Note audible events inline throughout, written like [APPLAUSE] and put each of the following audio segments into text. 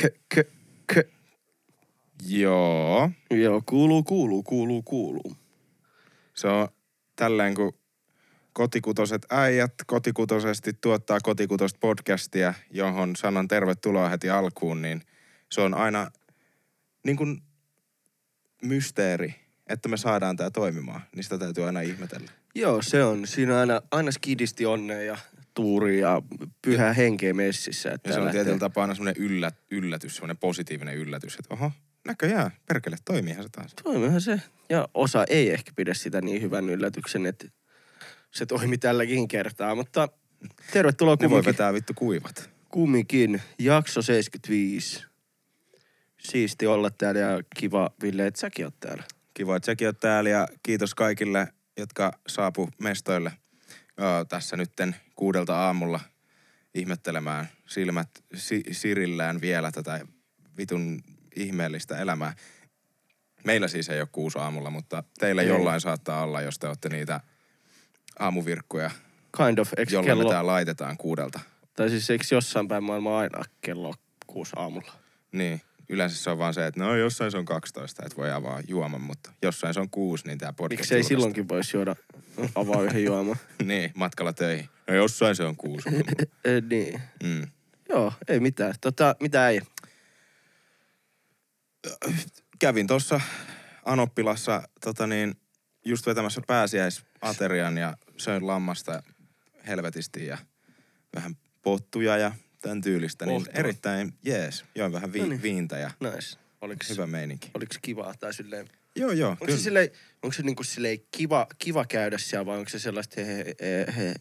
k, k, k. Joo. Joo, kuuluu, kuuluu, kuuluu, kuuluu. Se on tälleen, kun kotikutoset äijät kotikutosesti tuottaa kotikutosta podcastia, johon sanon tervetuloa heti alkuun, niin se on aina niin kuin mysteeri, että me saadaan tämä toimimaan. Niin sitä täytyy aina ihmetellä. Joo, se on. Siinä on aina, aina skidisti onnea ja tuuri ja pyhä henkeä messissä. Että Ja se on lähtee- tietyllä tapaa aina semmoinen yllät, yllätys, semmoinen positiivinen yllätys, että oho, näköjään, perkele, toimiihan se taas. Toimihan se. Ja osa ei ehkä pidä sitä niin hyvän yllätyksen, että se toimi tälläkin kertaa. Mutta tervetuloa Ne voi kumminkin. vetää vittu kuivat. kumminkin. Jakso 75. Siisti olla täällä ja kiva, Ville, että säkin oot täällä. Kiva, että säkin oot täällä ja kiitos kaikille, jotka saapu mestoille Tässä nytten kuudelta aamulla ihmettelemään silmät si- sirillään vielä tätä vitun ihmeellistä elämää. Meillä siis ei ole kuusi aamulla, mutta teillä Ei. jollain saattaa olla, jos te olette niitä aamuvirkkuja, Kind of, jolla kello, me tää laitetaan kuudelta. tai siis eikö jossain päin maailmaa aina kello kuusi aamulla? Niin, yleensä se on vaan se, että no jossain se on 12, että voi avaa juoman, mutta jossain se on kuusi, niin tää podcast Miksei silloinkin voisi juoda avaa yhden juoman? [LAUGHS] Niin, matkalla töihin. No jossain se on kuusi. [LAUGHS] Eh, niin. mm. Joo, ei mitään. Tota, mitä ei? Kävin tuossa Anoppilassa tota niin, just vetämässä pääsiäisaterian ja söin lammasta helvetisti ja vähän pottuja ja tämän tyylistä. Niin Pohtua. erittäin jees. Join vähän vi- viintä ja Nice. Oliks, hyvä meininki. oliks kivaa tai silleen? Joo, joo. Onko se, silleen, onko se niinku silleen kiva, kiva käydä siellä vai onko se sellaista he, he, he, he,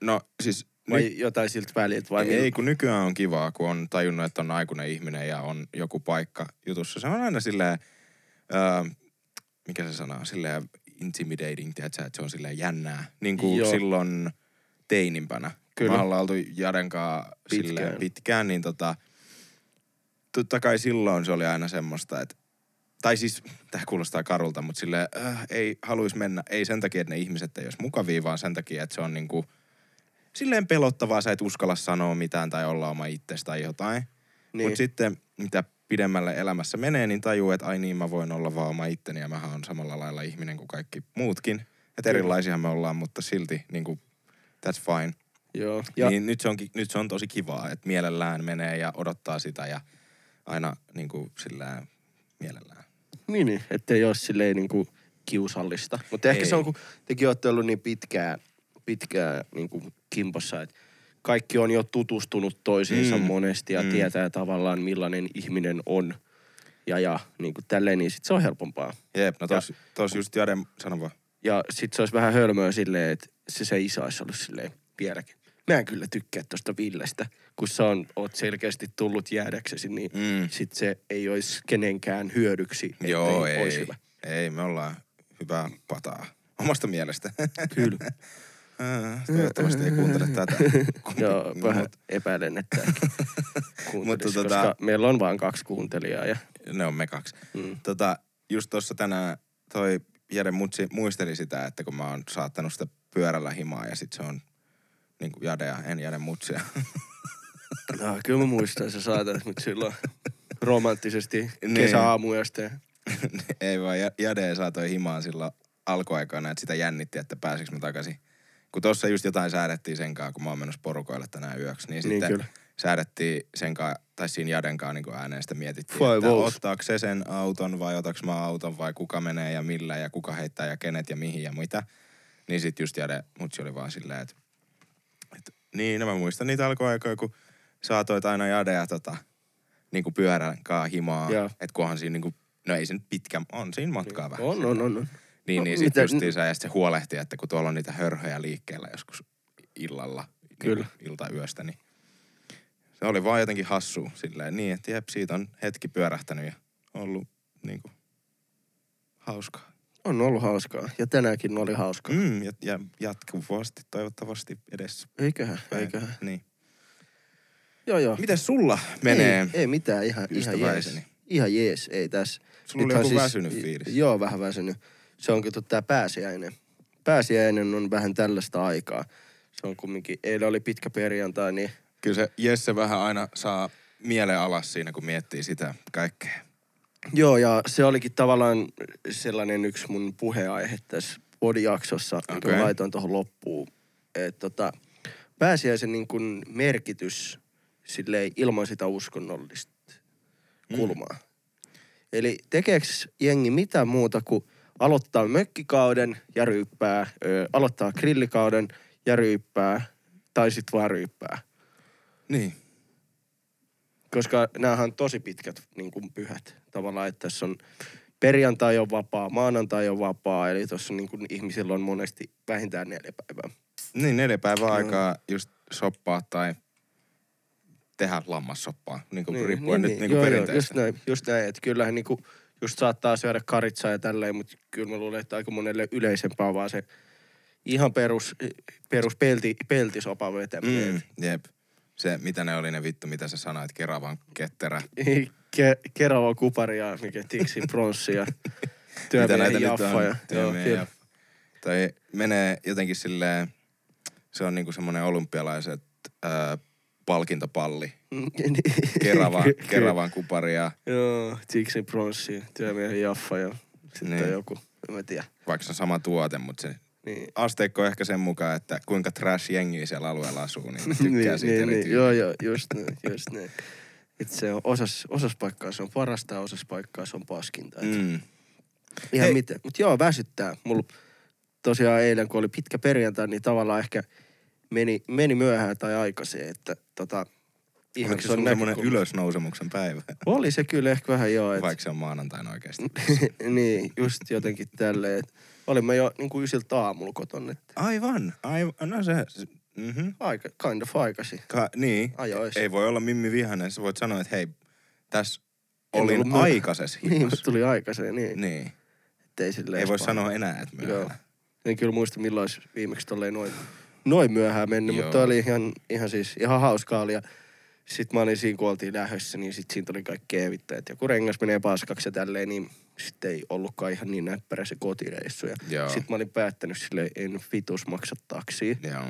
No siis vai nyt, jotain siltä väliltä vai ei, mil- kun nykyään on kivaa, kun on tajunnut, että on aikuinen ihminen ja on joku paikka jutussa. Se on aina silleen, öö, mikä se sana on, silleen intimidating, tiedätkö, että se on silleen jännää. Niin kuin Joo. silloin teinimpänä. Kyllä. me ollaan oltu silleen Pitkään. pitkään, niin tota, totta kai silloin se oli aina semmoista, että tai siis, tämä kuulostaa karulta, mutta sille äh, ei haluaisi mennä, ei sen takia, että ne ihmiset ei olisi mukavia, vaan sen takia, että se on niinku, silleen pelottavaa, sä et uskalla sanoa mitään tai olla oma itsesi tai jotain. Niin. Mutta sitten, mitä pidemmälle elämässä menee, niin tajuu, että ai niin, mä voin olla vaan oma itteni ja mähän on samalla lailla ihminen kuin kaikki muutkin. Että erilaisia me ollaan, mutta silti niin kuin, that's fine. Joo. Ja. Ja, Niin nyt se, on, nyt se on tosi kivaa, että mielellään menee ja odottaa sitä ja aina niin kuin sillä mielellään. niin, niin, ettei ole silleen niinku kiusallista. Mutta ehkä Ei. se on, kun tekin olette ollut niin pitkään, pitkään niinku kimpossa, että kaikki on jo tutustunut toisiinsa Mm. monesti ja Mm. tietää tavallaan millainen ihminen on. Ja, ja niin kuin tälleen, niin sit se on helpompaa. Jep, no tos, tos just Jade, sano vaan. Ja sit se olisi vähän hölmöä silleen, että se se isä olisi ollut silleen vieläkin. Mä en kyllä tykkää tosta Villestä, kun sä on, oot selkeästi tullut jäädäksesi, niin Mm. sit se ei olisi kenenkään hyödyksi, Joo, ois ei. hyvä. Ei, me ollaan hyvää pataa. [LAUGHS] Omasta mielestä. Kyllä. [LAUGHS] Toivottavasti ei kuuntele tätä. [LAUGHS] Joo, No, vähän mut epäilen, että kuuntelisi, tota- koska meillä on vain kaksi kuuntelijaa. Ja, Ne on me kaksi. mm. Tota, just tuossa tänään toi Jere Mutsi muisteli sitä, että kun mä oon saattanut sitä pyörällä himaa ja sit se on niin kuin Jade ja en Jade Mutsia. [LAUGHS] no, kyllä mä muistan, sä saatat nyt silloin romanttisesti Niin. kesäaamuyöstä. [LAUGHS] ei vaan Ja- Jade saatoi himaan silloin alkuaikana, että sitä jännitti, että pääsikö mä takaisin. Kun tuossa just jotain säädettiin sen kanssa, kun mä oon menossa porukoille tänään yöksi, niin, Niin sitten kyllä. säädettiin sen kanssa, tai siinä Jaden kanssa niin ääneen sitä mietittiin, Five että volts. ottaako se sen auton vai otaks mä auton vai kuka menee ja millä ja kuka heittää ja kenet ja mihin ja mitä. Niin sit just Jade, mutsi oli vaan silleen, että niin, no mä muistan niitä alkuaikoja, kun saatoit aina Jadea tota, niin kuin pyörän kanssa himaa. Että kunhan siinä niin kuin, no ei se nyt pitkä, on siinä matkaa vähän. On, on, on. on. Niin, No, niin sit mitä- justiinsa ja sit se huolehtii, että kun tuolla on niitä hörhöjä liikkeellä joskus illalla, Kyllä. Niin iltayöstä, niin se oli vaan jotenkin hassu silleen niin, että jep, siitä on hetki pyörähtänyt ja ollut niin kuin hauskaa. On ollut hauskaa. Ja tänäänkin oli hauskaa. Mm. Ja, ja jatkuvasti toivottavasti edessä. Eiköhän, päin. eiköhän. Niin. Joo, joo. Miten sulla menee? Ei, ei mitään, ihan, ihan jees. Ihan jees, ei tässä. Sulla oli Nythän joku väsynyt fiilis. Joo, vähän väsynyt. Se on kato tää pääsiäinen. Pääsiäinen on vähän tällaista aikaa. Se on kumminkin, eilen oli pitkä perjantai, niin Kyllä se Jesse vähän aina saa mielen alas siinä, kun miettii sitä kaikkea. Joo, ja se olikin tavallaan sellainen yksi mun puheenaihe tässä podijaksossa, okay. Kun laitoin tuohon loppuun. Että tota, pääsiäisen niin kuin merkitys silleen ilman sitä uskonnollista kulmaa. Eli tekeekö jengi mitä muuta kuin aloittaa mökkikauden ja ryyppää, ö, aloittaa grillikauden ja ryyppää, tai sitten vaan ryyppää. Niin. Koska näähän on tosi pitkät niin kuin pyhät. Tavallaan, että tässä on perjantai on vapaa, maanantai on vapaa, eli tuossa niin kuin ihmisillä on monesti vähintään neljä päivää. Niin, neljä päivää aikaa just soppaa tai tehdä lammassoppaa, niin kuin niin, riippuen nyt niin, kuin joo, joo, perinteestä. just näin, just näin, että kyllähän niin kuin, just saattaa syödä karitsaa ja tälleen, mutta kyllä mä luulen, että aika monelle yleisempää on vaan se ihan perus, perus pelti, peltisopan vetäminen. Mm, jep. Se, mitä ne oli ne vittu, mitä sä sanoit, Keravan ketterä. Ke, Kerava kupari ja mikä tiksi pronssi ja [LAUGHS] työmiehen jaffa. Ja, Työmiehen jaffa. Tai menee jotenkin silleen, se on niinku semmoinen olympialaiset ää, palkintopalli. [LAUGHS] Kerava, Ky- ky- Keravan kupari ja Joo, tiksi pronssi, työmiehen jaffa ja sitten Niin. joku, en mä tiedä. vaikka se on sama tuote, mutta se Niin. asteikko on ehkä sen mukaan, että kuinka trash jengi siellä alueella asuu, niin ne [LAUGHS] tykkää siitä niin, eri niin, tyyliä. joo, joo, just näin, just näin. Et se on osas, osas paikkaa se on parasta ja osas paikkaa se on paskinta. Et Mm. Ihan Hei. miten. Mut joo, väsyttää. Mulla tosiaan eilen, kun oli pitkä perjantai, niin tavallaan ehkä meni, meni myöhään tai aikaiseen, että tota, ihan Oliko se on semmoinen ylösnousemuksen päivä, Oli se kyllä ehkä vähän joo, että vaikka se on maanantaina oikeasti? [LAUGHS] niin, just jotenkin tälleen, että olimme jo niin kuin ysiltä aamulla kotona, että Aivan, aivan, no se, mm-hmm. aika, kind of aikaisin. Ka- niin, Ajoissa. ei voi olla Mimmi Vihanen, sä voit sanoa, että hei, tässä olin myöhä- aikaisessa [LAUGHS] Niin, himas. mutta tuli aikaiseen, niin. Niin, Ettei silleen ei voi sanoa enää, että Joo. myöhään. En kyllä muista milloin olisi viimeksi tolleen noin, noin myöhään mennyt, Joo. mutta oli ihan, ihan siis ihan hauskaa oli. Ja sit mä olin siinä, kun oltiin lähdössä, niin sit siinä tuli kaikkea vittu, että joku rengas menee paskaksi ja tälleen, niin sitten ei ollutkaan ihan niin näppärä se kotireissu. Ja Joo. sit mä olin päättänyt silleen, en vitus maksa taksia, Joo.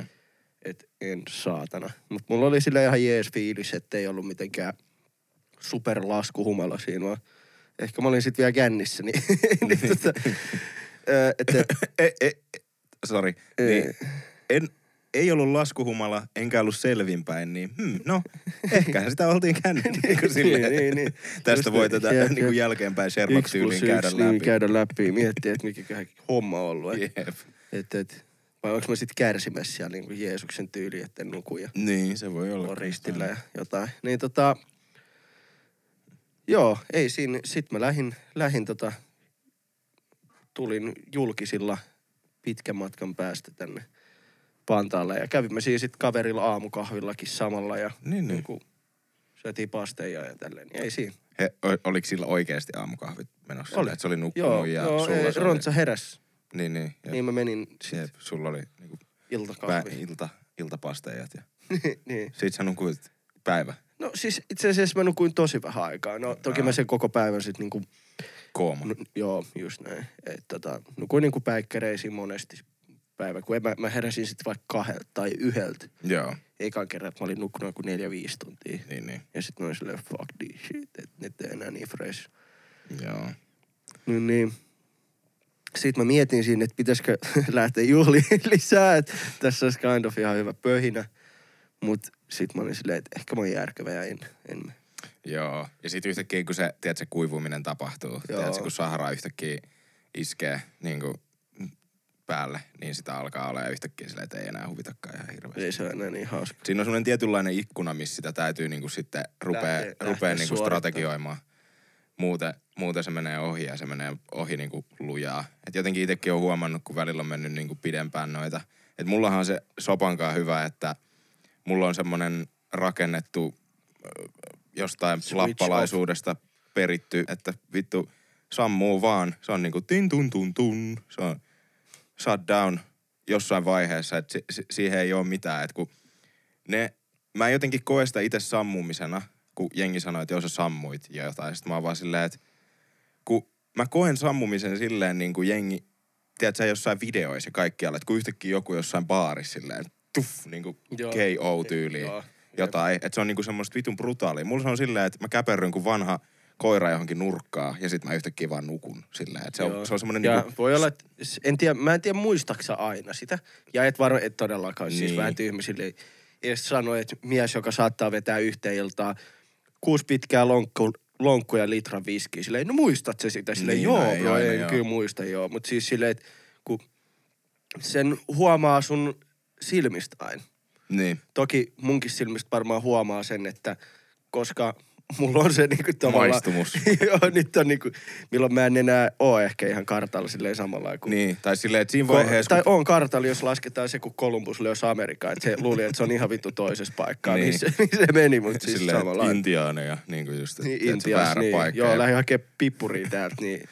että en saatana. Mutta mulla oli sille ihan jees fiilis, että ei ollut mitenkään superlaskuhumala siinä, vaan ehkä mä olin sit vielä kännissä, niin, [LAUGHS] niin tota, [LAUGHS] että e, e, e, sorry. Niin, en, ei ollut laskuhumala, enkä ollut selvinpäin, niin hmm, no, ehkä sitä oltiin käynyt [LAUGHS] niin kuin silleen. niin, niin. Tästä Just voi niin. tätä Jep, niin kuin jälkeenpäin Yksi Sherlock-tyyliin plus käydä yksi, läpi. Niin, käydä läpi. Miettiä, että mikä homma on ollut. Et, Jep. et, et, vai onko mä sitten kärsimässä siellä niin kuin Jeesuksen tyyli, että nuku ja Niin, se voi olla. ristillä ja jotain. Niin tota, joo, ei siinä. Sitten mä lähin, lähin tota, tulin julkisilla pitkän matkan päästä tänne Pantaalle ja kävimme siinä sitten kaverilla aamukahvillakin samalla ja Niin, niin. niin syötiin pasteja ja tälleen. Niin ei siinä. He, oliko sillä oikeasti aamukahvit menossa? Oli. Että se oli nukkunut Joo, ja joo sulla ei, se oli... Rontsa heräs. Niin, niin. Jep. Niin mä menin sit Jep, sulla oli niinku pää, iltakahviin. ilta, iltapasteijat ja [LAUGHS] niin. sit sä nukuit päivä No siis itse asiassa mä nukuin tosi vähän aikaa. No toki Aa. mä sen koko päivän sit niinku, kooma. no, joo, just näin. Et tota, nukuin niinku päikkäreisiin monesti päivä, kun mä, mä heräsin sitten vaikka kahdelta tai yhdeltä. Joo, Ekan kerran, että mä olin nukkunut joku neljä, viisi tuntia. niin, niin. Ja sitten mä olin silleen, fuck this shit, että nyt ei enää niin fresh. Joo. Niin, niin. Sitten mä mietin siinä, että pitäisikö [LAUGHS] lähteä juhliin [LAUGHS] lisää, että tässä olisi kind of ihan hyvä pöhinä. Mutta sitten mä olin silleen, että ehkä mä oon järkevä ja en, en. Joo. Ja sitten yhtäkkiä, kun se, tiedät, se kuivuminen tapahtuu, Joo. tiedät, kun Sahara yhtäkkiä iskee niin kuin päälle, niin sitä alkaa olla yhtäkkiä silleen, että ei enää huvitakaan ihan hirveästi. Ei se ole enää niin hauska. Siinä on semmoinen tietynlainen ikkuna, missä sitä täytyy niinku sitten rupea, Lähtee- rupea lähtee niinku strategioimaan. Muuten, muuten se menee ohi ja se menee ohi niinku lujaa. Et jotenkin itsekin on huomannut, kun välillä on mennyt niinku pidempään noita. Et mullahan on se sopankaan hyvä, että mulla on semmoinen rakennettu jostain Switch lappalaisuudesta peritty, että vittu sammuu vaan. Se on niinku tin tun tun tun. Se on shut down jossain vaiheessa, että si- si- siihen ei ole mitään, että kun ne, mä en jotenkin koe sitä itse sammumisena, kun jengi sanoo, että joo sä sammuit ja jotain. Sitten mä oon vaan silleen, että kun mä koen sammumisen silleen niin kuin jengi, tiedät sä jossain videoissa ja kaikkialla, että kun yhtäkkiä joku jossain baarissa silleen, tuff, niin kuin. KO-tyyliin. Jotain. Että se on niinku semmoista vitun brutaalia. Mulla se on silleen, että mä käperryn kuin vanha koira johonkin nurkkaa ja sitten mä yhtäkkiä vaan nukun silleen. Että se Joo. on, se on semmoinen ja niinku, voi olla, että en tiedä, mä en tiedä muistaksa aina sitä. Ja et varmaan, et todellakaan, niin. siis Niin. vähän tyhmä silleen. Edes sanoi, että mies, joka saattaa vetää yhteen iltaan kuusi pitkää lonkku, lonkku ja litran viskiä. Silleen, no muistat se sitä? Silleen, Niin, joo, ei bro, aina, ei, joo. kyllä muista, joo. Mutta siis silleen, että kun sen huomaa sun silmistä aina. niin. Toki munkin silmistä varmaan huomaa sen, että koska mulla on se niinku tavallaan... Maistumus. [LAUGHS] Joo, nyt on niinku, milloin mä en enää oo ehkä ihan kartalla silleen samalla kuin... Niin, tai silleen, että siinä Ko- vaiheessa, tai kun, on kartalla, jos lasketaan se, kun Columbus löysi Amerikkaan. Että se luuli, että se on ihan vittu toisessa paikkaa. niin. Niin. se, niin se meni, mutta siis silleen, samalla intiaaneja, niin kuin just, että Niin, Intiassa, väärä niin. paikka. Joo, ja- lähdin hakemaan pippuria täältä, niin...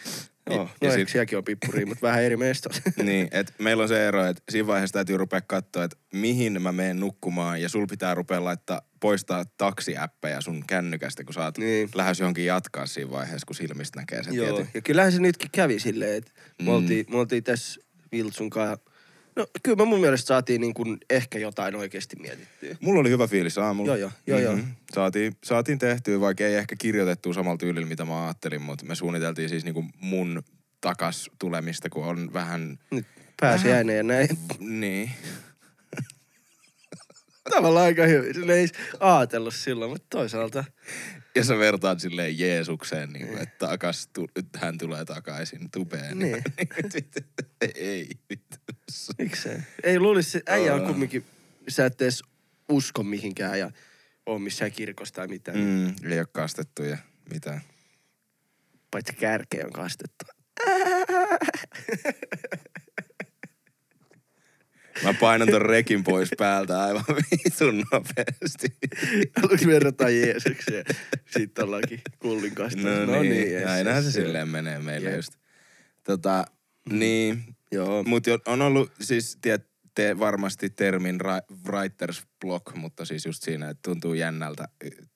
Joo, Ja no ja sit- sielläkin on pippuria, mutta vähän eri mestas. [LAUGHS] Niin, että meillä on se ero, että siinä vaiheessa täytyy rupea katsoa, että mihin mä menen nukkumaan ja sul pitää rupea laittaa, poistaa taksiäppejä sun kännykästä, kun sä oot Niin. lähes johonkin jatkaa siinä vaiheessa, kun silmistä näkee sen Joo, tietyn. ja kyllähän se nytkin kävi silleen, että me, Mm. oltiin, me oltiin tässä Viltsun kanssa. No kyllä me mun mielestä saatiin niin kuin ehkä jotain oikeasti mietittyä. Mulla oli hyvä fiilis aamulla. Joo, joo, joo, joo. Saatiin, saatiin tehtyä, vaikka ei ehkä kirjoitettu samalla tyylillä, mitä mä ajattelin, mutta me suunniteltiin siis niinku mun takas tulemista, kun on vähän, Nyt pääsiäinen ja näin. niin, Tavallaan aika hyvin. Sille ei ajatellut silloin, mutta toisaalta. Ja sä vertaat silleen Jeesukseen, niin kuin, että takas, tu, hän tulee takaisin tupeen. Niin. [LAUGHS] ei, vittu. Miksei? Ei luulisi, äijä on kumminkin, sä et edes usko mihinkään ja oo missään kirkossa tai mitään. Mm, ei ole kastettu ja mitään. Paitsi kärkeä on kastettu. [LAUGHS] Mä painan ton rekin pois päältä aivan [LAUGHS] vitun nopeasti. Haluatko verrata Jeesukseen? Sitten ollaankin kullin kanssa. No, niin, yes, näinhän se silleen menee meille just. Tota, niin, Joo. mut jo- on ollut, siis tiedätte varmasti termin writer's block, mutta siis just siinä, että tuntuu jännältä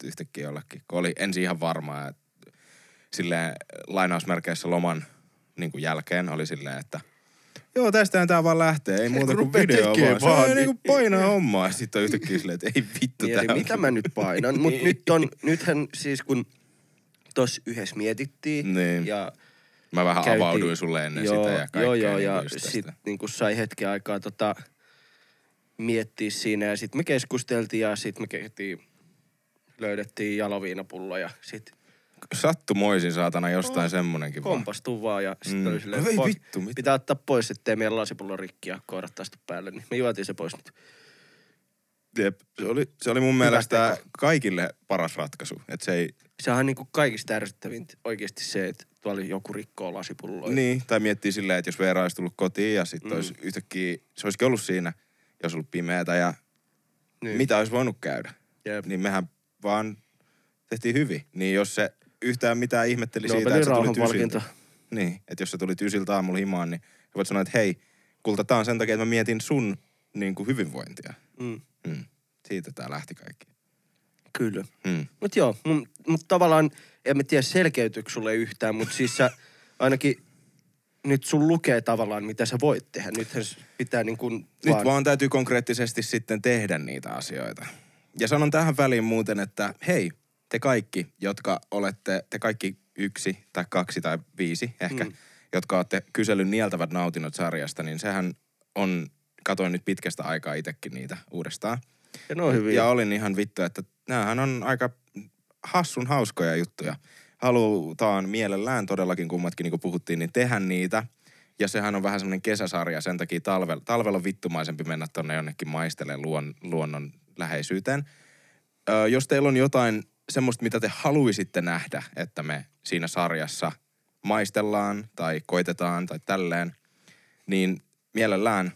yhtäkkiä jollakin. Kun oli ensin ihan varmaa, että silleen lainausmerkeissä loman niin kuin jälkeen oli silleen, että Joo, tästähän tää vaan lähtee. Ei muuta kun kuin video vaan. Se vaan, on niin- niinku painaa hommaa. Sitten on yhtäkkiä silleen, että ei vittu Niin, tää mitä mä nyt [LAUGHS] painan? Mut Niin. nyt on, nythän siis kun tossa yhdessä mietittiin Niin. ja Mä vähän käytiin- avauduin sulle ennen joo, sitä ja kaikkea. Joo, joo, niin ja sit niin kun sai hetken aikaa tota, miettiä siinä ja sitten me keskusteltiin ja sitten me kehittiin, löydettiin jaloviinapullo ja sitten Sattumoisin saatana jostain semmonenkin vaan. kompastuu vaan ja sitten Mm. mm. silleen, Ei "Fuck, vittu, mitä? pitää ottaa pois, ettei meidän lasipullo rikki ja koirat tästä päälle. Niin me juotiin se pois nyt. Jep, se oli, se oli mun mielestä teko. kaikille paras ratkaisu. Että se ei, Sehän on niinku kaikista ärsyttävintä oikeasti se, että tuolla joku rikkoo lasipulloa. niin, tai miettii silleen, että jos Veera olisi tullut kotiin ja sitten Mm. mm. olisi yhtäkkiä, se olisikin ollut siinä, jos ollut pimeätä ja Niin. niin. mitä olisi voinut käydä. Jep. Niin mehän vaan tehtiin hyvin. Niin jos se yhtään mitään ihmetteli siitä, Nobelin että sä tulit rauhanpalkinto. ysiltä. Niin, että jos sä tulit ysiltä aamulla himaan, niin voit sanoa, että hei, kulta, tää on sen takia, että mä mietin sun niin kuin hyvinvointia. Mm. Mm. Siitä tää lähti kaikki. Kyllä. Mm. Mut joo, mun, mut tavallaan, en mä tiedä selkeytyykö sulle yhtään, mutta siis sä ainakin nyt sun lukee tavallaan, mitä sä voit tehdä. Nythän pitää niin kuin Nyt vaan täytyy konkreettisesti sitten tehdä niitä asioita. Ja sanon tähän väliin muuten, että hei, te kaikki, jotka olette, te kaikki yksi tai kaksi tai viisi ehkä, Mm. jotka olette kyselyn nieltävät nautinnot sarjasta, niin sehän on, katoin nyt pitkästä aikaa itsekin niitä uudestaan. Ja ne on hyviä. Ja olin ihan vittu, että näähän on aika hassun hauskoja juttuja. Halutaan mielellään todellakin kummatkin, niin kuin puhuttiin, niin tehdä niitä. Ja sehän on vähän semmoinen kesäsarja, sen takia talvella, talvella on vittumaisempi mennä tonne jonnekin maisteleen luon, luonnon läheisyyteen. Ö, jos teillä on jotain semmoista, mitä te haluaisitte nähdä, että me siinä sarjassa maistellaan tai koitetaan tai tälleen, niin mielellään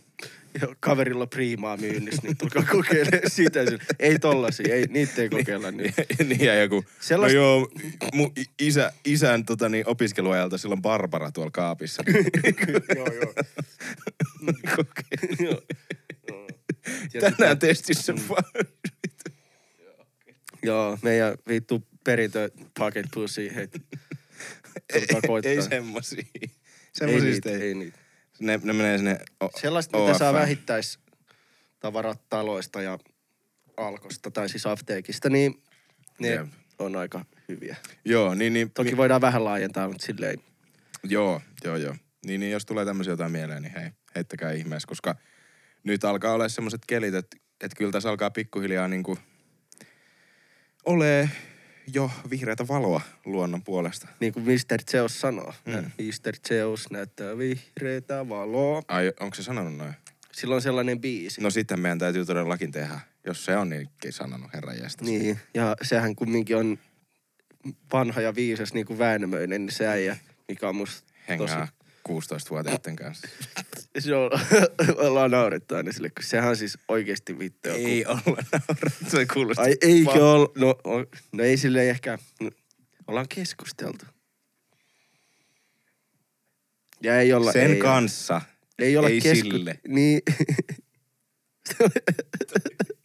kaverilla priimaa myynnissä, niin tulkaa kokeilemaan [LAUGHS] sitä. Ei tollasia, ei, niitä ei kokeilla nyt. niin ja joku, Sellaista- no joo, mun isä, isän tota, niin, opiskeluajalta silloin Barbara tuolla kaapissa. [LAUGHS] [LAUGHS] joo, joo. Tänään testissä Mm. Joo, meidän vittu perintö pocket pussy, hei. Tulkaa koittaa. ei semmosia. ei Semmosia niitä, ei. ei niitä. Ne, ne menee sinne o- Sellaista, mitä saa OF:ään. vähittäistavarat taloista ja alkosta, tai siis apteekista, niin ne Jep. on aika hyviä. Joo, niin, niin Toki voidaan vähän laajentaa, mutta silleen, Joo, joo, joo. Niin, niin jos tulee tämmöisiä jotain mieleen, niin hei, heittäkää ihmeessä, koska nyt alkaa olla semmoiset kelit, että, että kyllä tässä alkaa pikkuhiljaa niinku ole jo vihreätä valoa luonnon puolesta. niin kuin Mr. Zeus sanoo. Mm. Mr. Zeus näyttää vihreitä valoa. Ai, onko se sanonut noin? Sillä on sellainen biisi. No sitten meidän täytyy todellakin tehdä, jos se on niinkin sanonut, herra jästäs. Niin, ja sehän kumminkin on vanha ja viisas niin kuin Väinämöinen, niin se äijä, mikä on musta Hengaa 16-vuotiaiden kanssa. [LAUGHS] Se on, [LAUGHS] ollaan naurettu aina sille, kun sehän siis oikeasti vittu joku. Ei olla naurattu, se kuulostaa. Ai eikö ole? No, o- no ei sille ehkä, no, ollaan keskusteltu. Ja ei olla, Sen ei kanssa. Olla, ei olla ei kesku... sille. Niin. [LAUGHS]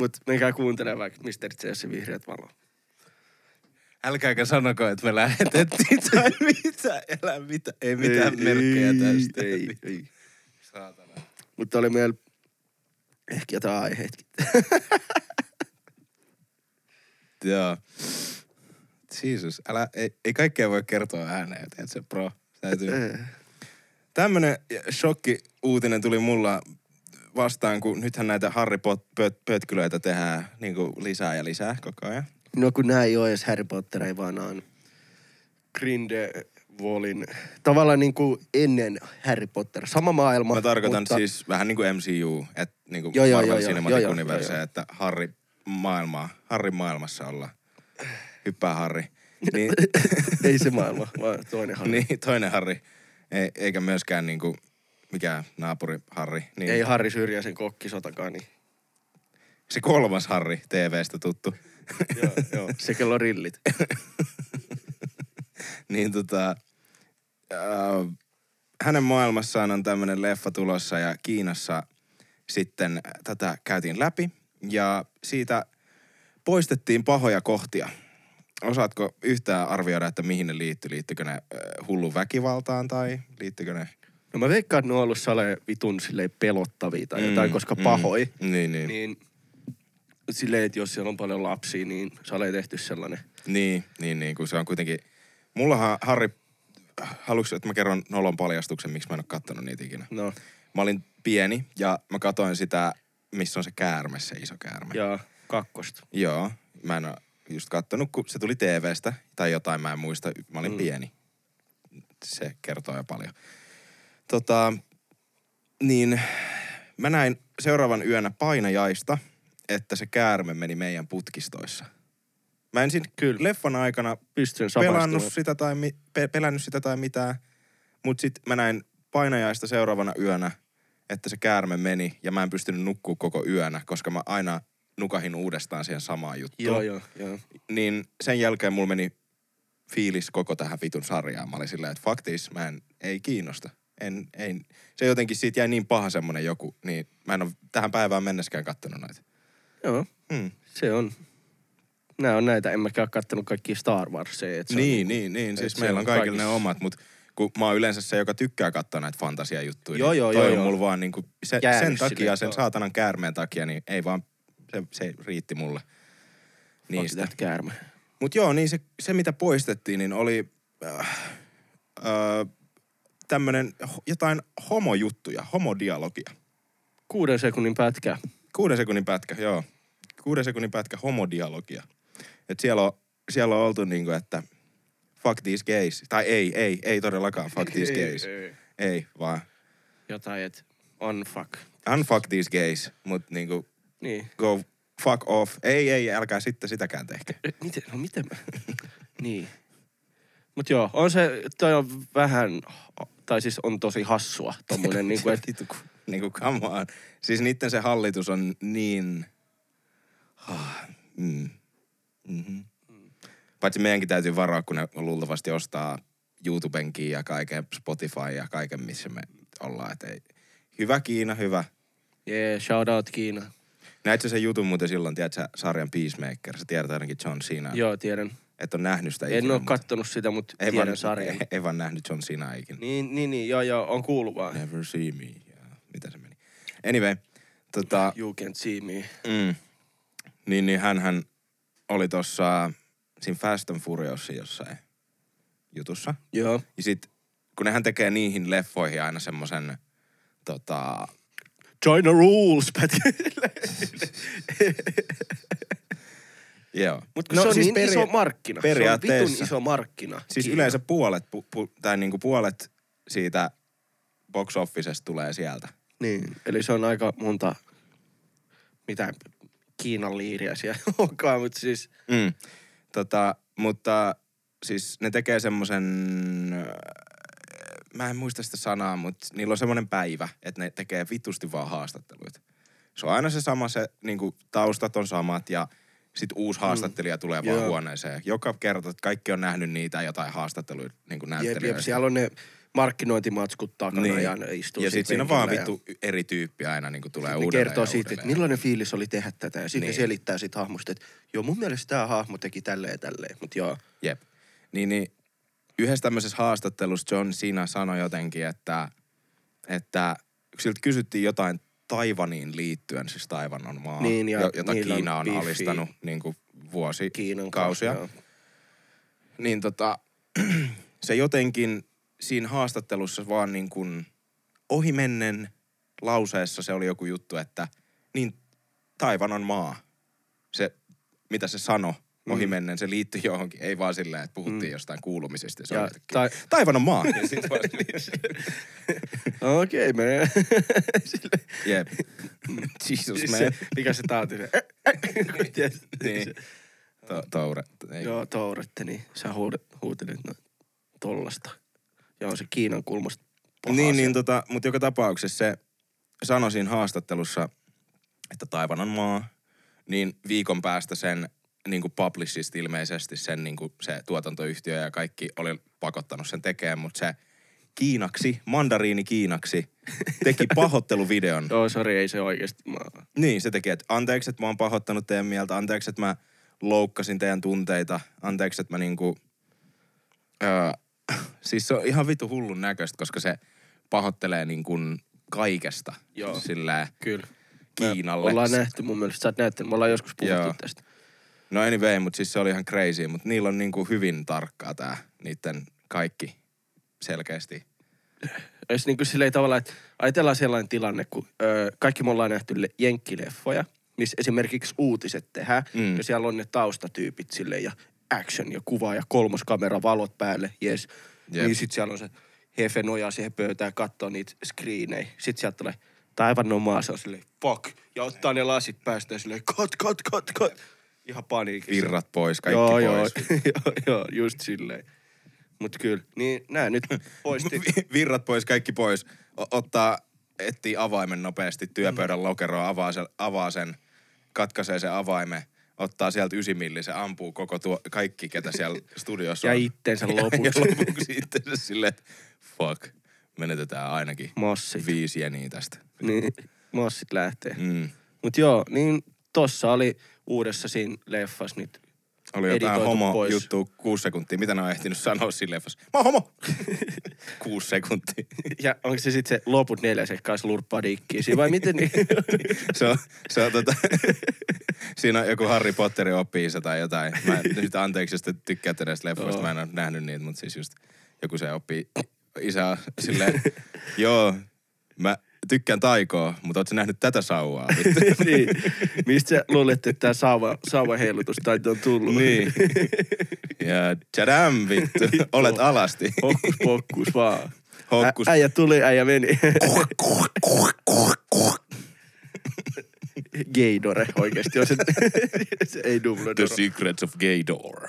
Mut menkää kuuntelemaan vaikka Mr. Chess vihreät valo. Älkääkä sanoko, että me lähetettiin tai [LAUGHS] mitä. Älä mitä. Ei mitään merkkejä tästä. Ei, ei. Saatana. Mutta oli meillä ehkä jotain aiheetkin. [LAUGHS] Joo. Jesus, älä, ei, ei kaikkea voi kertoa ääneen, tiedät se bro. Täytyy. Tämmönen shokki-uutinen tuli mulla vastaan, kun nythän näitä Harry Pot-pötkylöitä tehdään niin kuin lisää ja lisää koko ajan. No kun nää ei ole edes Harry Potter, ei vaan on Grindelwaldin, tavallaan niin kuin ennen Harry Potter. Sama maailma. Mä tarkoitan mutta, siis vähän niin kuin MCU, että niin kuin Joo, joo, Marvel joo, Cinematic joo, Universe, joo, että Harry maailmaa, Harry maailmassa ollaan. Hyppää Harry. [LAUGHS] Niin, ei se maailma, vaan toinen Harry. niin toinen Harry, ei, eikä myöskään niin kuin mikä naapuri Harry. Niin Ei Harry Syrjäsen kokkisotakaan, niin Se kolmas Harry TVstä tuttu. Joo, [LAUGHS] joo. se kello rillit. [LAUGHS] niin tota, äh, hänen maailmassaan on tämmöinen leffa tulossa ja Kiinassa sitten tätä käytiin läpi ja siitä poistettiin pahoja kohtia. Osaatko yhtään arvioida, että mihin ne liittyy? Liittyykö ne äh, hullun väkivaltaan tai liittyykö ne... No mä veikkaan, että ne on ollut sale vitun silleen pelottavia tai jotain, koska pahoi. Mm, niin, niin. Niin silleen, että jos siellä on paljon lapsia, niin sale tehty sellainen. Niin, niin, niin, kun se on kuitenkin... Mullahan Harry, haluatko, että mä kerron nolon paljastuksen, miksi mä en ole kattonut niitä ikinä? No, Mä olin pieni ja mä katoin sitä, missä on se käärme, se iso käärme. ja kakkosta. Joo, mä en ole just kattonut, kun se tuli TVstä tai jotain, mä en muista. Mä olin mm. pieni. Se kertoo jo paljon. Tota, niin mä näin seuraavan yönä painajaista, että se käärme meni meidän putkistoissa. Mä en siinä Kyllä. leffan aikana Pystyn pelannut sitä tai, mi- pe- pelännyt sitä tai mitään. Mut sit mä näin painajaista seuraavana yönä, että se käärme meni ja mä en pystynyt nukkua koko yönä, koska mä aina nukahin uudestaan siihen samaan juttuun. Joo, joo, joo. Niin sen jälkeen mulla meni fiilis koko tähän vitun sarjaan. Mä olin silleen, että faktis mä en, ei kiinnosta. En, ei. Se jotenkin siitä jäi niin paha semmonen joku, niin mä en ole tähän päivään mennessäkään kattonut näitä. Joo, Hmm. se on. Nämä on näitä, en mäkään kattonut kaikki Star Warsia. Niin, on, niin, niin. et Siis meillä on kaikilla ne kaikissa- omat, mutta kun mä oon yleensä se, joka tykkää katsoa näitä fantasiajuttuja, Joo, niin joo, toi joo, on joo. mulla vaan niinku, se, sen takia, silleen, sen joo. saatanan käärmeen takia, niin ei vaan, se, se riitti mulle niistä. Fuck that käärme. Mut joo, niin se, se mitä poistettiin, niin oli äh, äh, tämmönen jotain homojuttuja, homodialogia. Kuuden sekunnin pätkä. Kuuden sekunnin pätkä, joo. Kuuden sekunnin pätkä homodialogia. Et siellä on, siellä on oltu niinku, että fuck these gays. Tai ei, ei, ei todellakaan fuck these [LAUGHS] gays. Ei, ei. Ei, vaan Jotain, että on fuck. unfuck these gays, mut niinku Niin. go fuck off. Ei, ei, älkää sitten sitäkään tehkö. Eh, [LAUGHS] Miten, no miten mä? [LAUGHS] niin. Mut joo, on se, toi on vähän, tai siis on tosi hassua tommonen [LAUGHS] niinku, että Vittu, ku- niinku come on. Siis niitten se hallitus on niin... Ah, mm. Mm-hmm. Paitsi meidänkin täytyy varoa, kun ne luultavasti ostaa YouTubenkin ja kaiken Spotify ja kaiken, missä me ollaan. Et ei. Hyvä Kiina, hyvä. jee, shout out Kiina. Näitkö sen jutun muuten silloin, tiedätkö, sarjan Peacemaker? Sä tiedät ainakin John Cena. Joo, tiedän. Et on nähnyt sitä En ikinä, oo mutta- kattonut sitä, mutta ei tiedän sarjan. [LAUGHS] Vaan nähnyt John Cena ikinä. Niin, niin, niin, joo, joo, on kuullut vaan. Never see me. Yeah. miten se meni. Anyway, tota, You can't see me. mm, niin, niin hän oli tossa siinä Fast and Furiousin jossain jutussa. Joo. Ja sit, kun nehän tekee niihin leffoihin aina semmosen, tota, China rules, pätkä. [LAUGHS] joo. Mutta no, se on siis niin iso markkina. Se on periaatteessa. vitun iso markkina. Siis Kiina. yleensä puolet, pu, pu, tai niinku puolet siitä box officesta tulee sieltä. Niin, eli se on aika monta, mitä Kiinan liiriä siellä [LAUGHS] onkaan, mutta siis... Mm. Tota, mutta siis ne tekee semmoisen, mä en muista sitä sanaa, mutta niillä on semmoinen päivä, että ne tekee vitusti vaan haastatteluita. Se on aina se sama, se niinku, taustat on samat ja sit uusi haastattelija mm. tulee vaan Joo. huoneeseen. Joka kerta, että kaikki on nähnyt niitä jotain haastatteluja niinku Jep, näyttelijöistä. jep, siellä on ne markkinointimatskut takana Niin. ja ne istuu ja siinä sit siinä on vaan vittu eri tyyppi aina niinku tulee Ne uudelleen kertoo ja siitä, että millainen fiilis oli tehdä tätä. Ja sitten Niin. selittää siitä hahmosta, että joo, mun mielestä tämä hahmo teki tälleen ja tälleen. Mutta joo, Jep. Niin, niin yhdessä tämmöisessä haastattelussa John Cena sanoi jotenkin, että, että siltä kysyttiin jotain Taivaniin liittyen, siis Taivan on maa, Niin, ja jo- jota Kiina on beefiä. alistanut niin kuin vuosikausia. Niin tota, [CLEARS THROAT] se jotenkin siinä haastattelussa vaan niin kuin ohimennen lauseessa se oli joku juttu, että niin Taivan on maa. Se, mitä se sanoi ohimennen, se liittyi johonkin. Ei vaan silleen, että puhuttiin Mm. jostain kuulumisesta. Ja se Ja oli, tai- Taivan on maa. [LAUGHS] Vaan, [LAUGHS] Okei, okay, [LAUGHS] me... Sille- Jep. Jesus, Siis man. se, mikä se tauti? Se, Niin. To, toure. Ei. Joo, Tourette, niin sä huudet, huutelit no, tollasta. Ja on se Kiinan kulmasta paha Niin, asia. niin tota, mutta joka tapauksessa se sanoi siinä haastattelussa, että taivan on maa, niin viikon päästä sen niin kuin publicist ilmeisesti sen niin kuin se tuotantoyhtiö ja kaikki oli pakottanut sen tekemään, mutta se kiinaksi, mandariini kiinaksi, teki [LAUGHS] pahoitteluvideon. Joo, sori, ei se oikeesti. Mä... Niin, se teki, että anteeksi, että mä oon pahoittanut teidän mieltä, anteeksi, että mä loukkasin teidän tunteita, anteeksi, että mä niinku... Öö, [CLEARS THROAT] siis se on ihan vitu hullun näköistä, koska se pahoittelee niin kuin kaikesta. Joo. Silleen Kyllä. Kiinalle. Me ollaan nähty mun mielestä, sä oot näyttänyt, me ollaan joskus puhuttu Joo. tästä. No anyway, mutta siis se oli ihan crazy, mutta niillä on niinku hyvin tarkkaa tää niiden kaikki selkeästi. Niin kuin silleen tavallaan, että ajatellaan sellainen tilanne, kun öö, kaikki me ollaan nähty le- jenkkileffoja, missä esimerkiksi uutiset tehdään, Mm. ja siellä on ne taustatyypit silleen, ja action ja kuva ja kolmoskamera, valot päälle, jes. Jep. Yep. Niin sit siellä on se hefe nojaa siihen pöytään, katsoo niitä screenejä. Sitten sieltä tulee taivan omaa, se on silleen, fuck. Ja ottaa ne lasit päästä ja silleen, cut, cut, cut, cut. Ihan paniikissa. Virrat pois, kaikki joo, pois. Joo, [LAUGHS] joo, joo, just silleen. Mut kyllä, niin nää nyt poisti. [LAUGHS] Virrat pois, kaikki pois. O- ottaa, etsii avaimen nopeasti Mm. työpöydän lokeroa, avaa sen, avaa sen, katkaisee sen avaimen, ottaa sieltä ysimillisen, ampuu koko tuo, kaikki, ketä siellä [LAUGHS] studiossa Ja on. itteensä Ja, lopuksi. ja lopuksi itse silleen, että fuck, menetetään ainakin Massit. viisi jeniä tästä. Niin, massit lähtee. Mm. Mut joo, niin tossa oli uudessa siinä leffas nyt. Oli jotain editoitu homo pois. juttu kuusi sekuntia. Mitä ne on ehtinyt sanoa siinä leffassa? Mä oon homo! [LAUGHS] kuusi sekuntia. Ja onko se sitten se loput neljä sekkaa slurppaa dikkiä siinä vai miten? Niin? [LAUGHS] [LAUGHS] se on, se on tota, siinä on joku Harry Potterin oppiisa tai jotain. Mä en, nyt anteeksi, jos te tykkäätte näistä leffoista, mä en ole nähnyt niitä, mutta siis just joku se oppii isä silleen, joo, mä tykkään taikoa, mutta ootko sä nähnyt tätä sauvaa? [LAUGHS] vittu?" niin. Mistä sä luulet, että tää sauva, sauva heilutus taito on tullut? niin. Ja tadam, vittu, olet alasti. Hokkus pokkus vaan. Hokkus. Ä, äijä tuli, äijä meni. Gaydore oikeesti on se, [LAUGHS] se ei The Dumbledore. Secrets of Gaydor. [LAUGHS]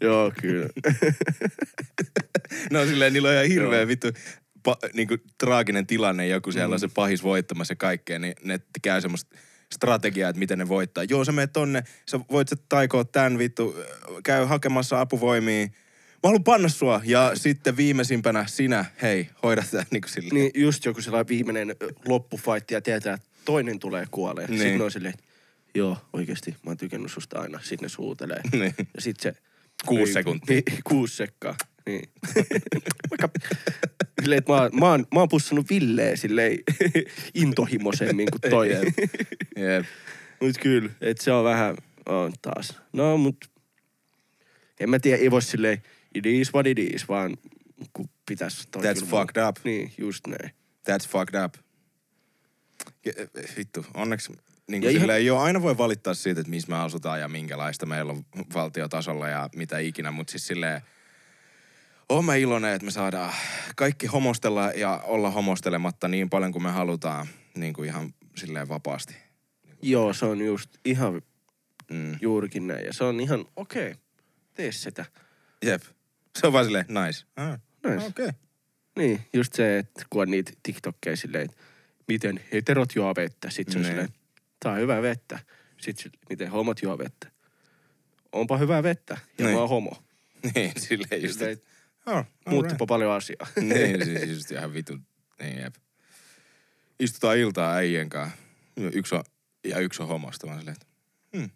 Joo, kyllä. No silleen, niillä on ihan hirveä vittu pa, niinku, traaginen tilanne, joku siellä on se pahis voittamassa ja kaikkea, niin ne käy semmoista strategiaa, että miten ne voittaa. Joo, sä menet tonne, sä voit sä taikoa tän vittu, käy hakemassa apuvoimia. Mä haluan panna sua. Ja sitten viimeisimpänä sinä, hei, hoida tää niinku silleen. Niin just joku sellainen viimeinen loppufaitti ja tietää, että toinen tulee kuolee. Niin. Niin. Sitten on silleen, että joo, oikeesti, mä oon tykännyt susta aina. Sitten ne suutelee. [LAUGHS] Niin. Ja sitten se... Kuusi Ei, sekuntia. Niin, [LAUGHS] kuusi sekkaa. Niin. [LAUGHS] Vaikka... Silleen, että mä, mä, oon, mä oon pussannut Villeä silleen [LAUGHS] intohimoisemmin kuin toi. Jep. mut kyllä, että se on vähän, on taas. No mut, en mä tiedä, ei voi silleen, it is what it is, vaan kun pitäis. That's fucked up. Niin, just näin. That's fucked up. Ja, vittu, onneksi niin kuin ihan- silleen, joo, aina voi valittaa siitä, että missä me asutaan ja minkälaista meillä on valtiotasolla ja mitä ikinä, mutta siis silleen, oon mä iloinen, että me saadaan kaikki homostella ja olla homostelematta niin paljon kuin me halutaan, niin kuin ihan silleen vapaasti. Joo, se on just ihan Mm. juurikin näin. Ja se on ihan, okei, okay, tee sitä. Jep. Se on vaan silleen, nice. Ah, Nice. Okei. Okay. Niin, just se, että kun on niitä TikTokkeja silleen, että miten heterot juo vettä. Sitten se on Niin. silleen, tää on hyvää vettä. Sitten miten homot juo vettä. Onpa hyvää vettä ja Niin. mä oon homo. [LAUGHS] Niin, silleen just, Silleen, oh, Muuttupa paljon asiaa. [LAUGHS] niin, siis just ihan vitu. Niin, jep. Istutaan iltaa äijien kanssa. Yksi on, ja yksi on homosta. Mä silleen, että hmm,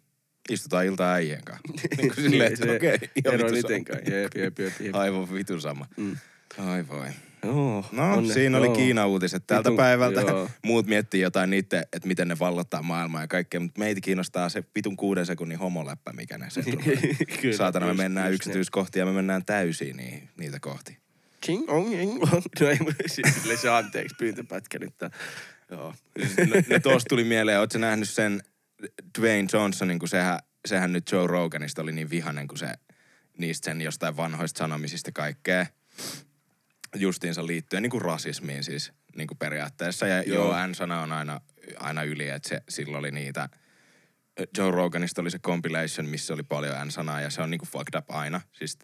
istutaan iltaa äijien kanssa. [LAUGHS] niin kuin silleen, että okei. ihan ero mitenkään. Jep, jep, jep, jep. Aivan vitu sama. Mm. Ai voi. Joo, No, onne- siinä oli joo. Kiina-uutiset tältä päivältä. joo. Muut miettii jotain niitä, että miten ne vallottaa maailmaa ja kaikkea, mutta meitä kiinnostaa se vitun kuuden sekunnin homoläppä, mikä ne se tulee. [LAUGHS] Kyllä, Saatana, me just- mennään just yksityiskohtia ja me mennään täysiin niin, niitä kohti. Ching ong ing ong. No ei, sille se anteeksi pyyntöpätkä nyt. Joo. No, no tosta tuli mieleen, ootko nähnyt sen Dwayne Johnsonin, kun sehän, sehän nyt Joe Roganista oli niin vihanen, kun se niistä sen jostain vanhoista sanomisista kaikkea justiinsa liittyen niin kuin rasismiin siis niin kuin periaatteessa. Ja joo, Joo. N-sana on aina, aina yli, että se, silloin oli niitä, Joe Roganista oli se compilation, missä oli paljon N-sanaa ja se on niin kuin fucked up aina. Siis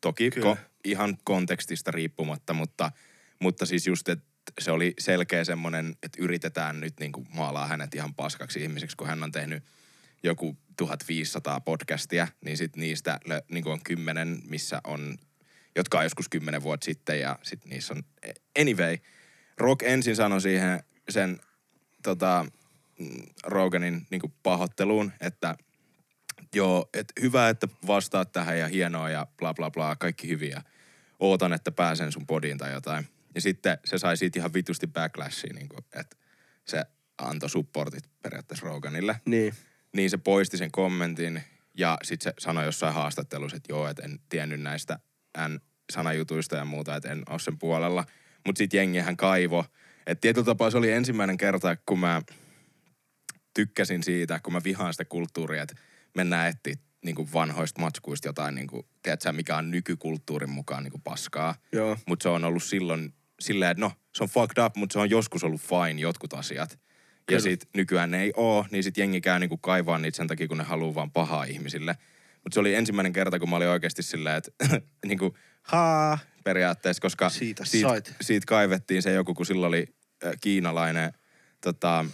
toki Kyllä. ko, ihan kontekstista riippumatta, mutta, mutta siis just, että se oli selkeä semmoinen, että yritetään nyt niin kuin maalaa hänet ihan paskaksi ihmiseksi, kun hän on tehnyt joku 1500 podcastia, niin sit niistä lö- niin kuin on kymmenen, missä on, jotka on joskus kymmenen vuotta sitten ja sit niissä on, anyway, Rock ensin sanoi siihen sen tota, mm, Roganin niin pahoitteluun, että joo, että hyvä, että vastaat tähän ja hienoa ja bla bla bla, kaikki hyviä. Ootan, että pääsen sun podiin tai jotain. Ja sitten se sai siitä ihan vitusti backlashia, niin kuin, että se antoi supportit periaatteessa Roganille. Niin. Niin se poisti sen kommentin ja sitten se sanoi jossain haastattelussa, että joo, että en tiennyt näistä N-sanajutuista ja muuta, että en ole sen puolella. Mutta sitten jengihän kaivo. Että tietyllä tapaa se oli ensimmäinen kerta, kun mä tykkäsin siitä, kun mä vihaan sitä kulttuuria, että mennään etsiä niin kuin vanhoista matskuista jotain, niin kuin, tiedätkö, mikä on nykykulttuurin mukaan niin kuin paskaa. Mutta se on ollut silloin silleen, että no, se on fucked up, mutta se on joskus ollut fine jotkut asiat. Ja Kyllä. sit nykyään ne ei oo, niin sit jengi käy niinku kaivaa niitä sen takia, kun ne haluaa vaan pahaa ihmisille. Mutta se oli ensimmäinen kerta, kun mä olin oikeasti silleen, että [LAUGHS] niinku, haa, periaatteessa, koska Siitä siitä, sait. siitä kaivettiin se joku, kun silloin oli äh, kiinalainen tota,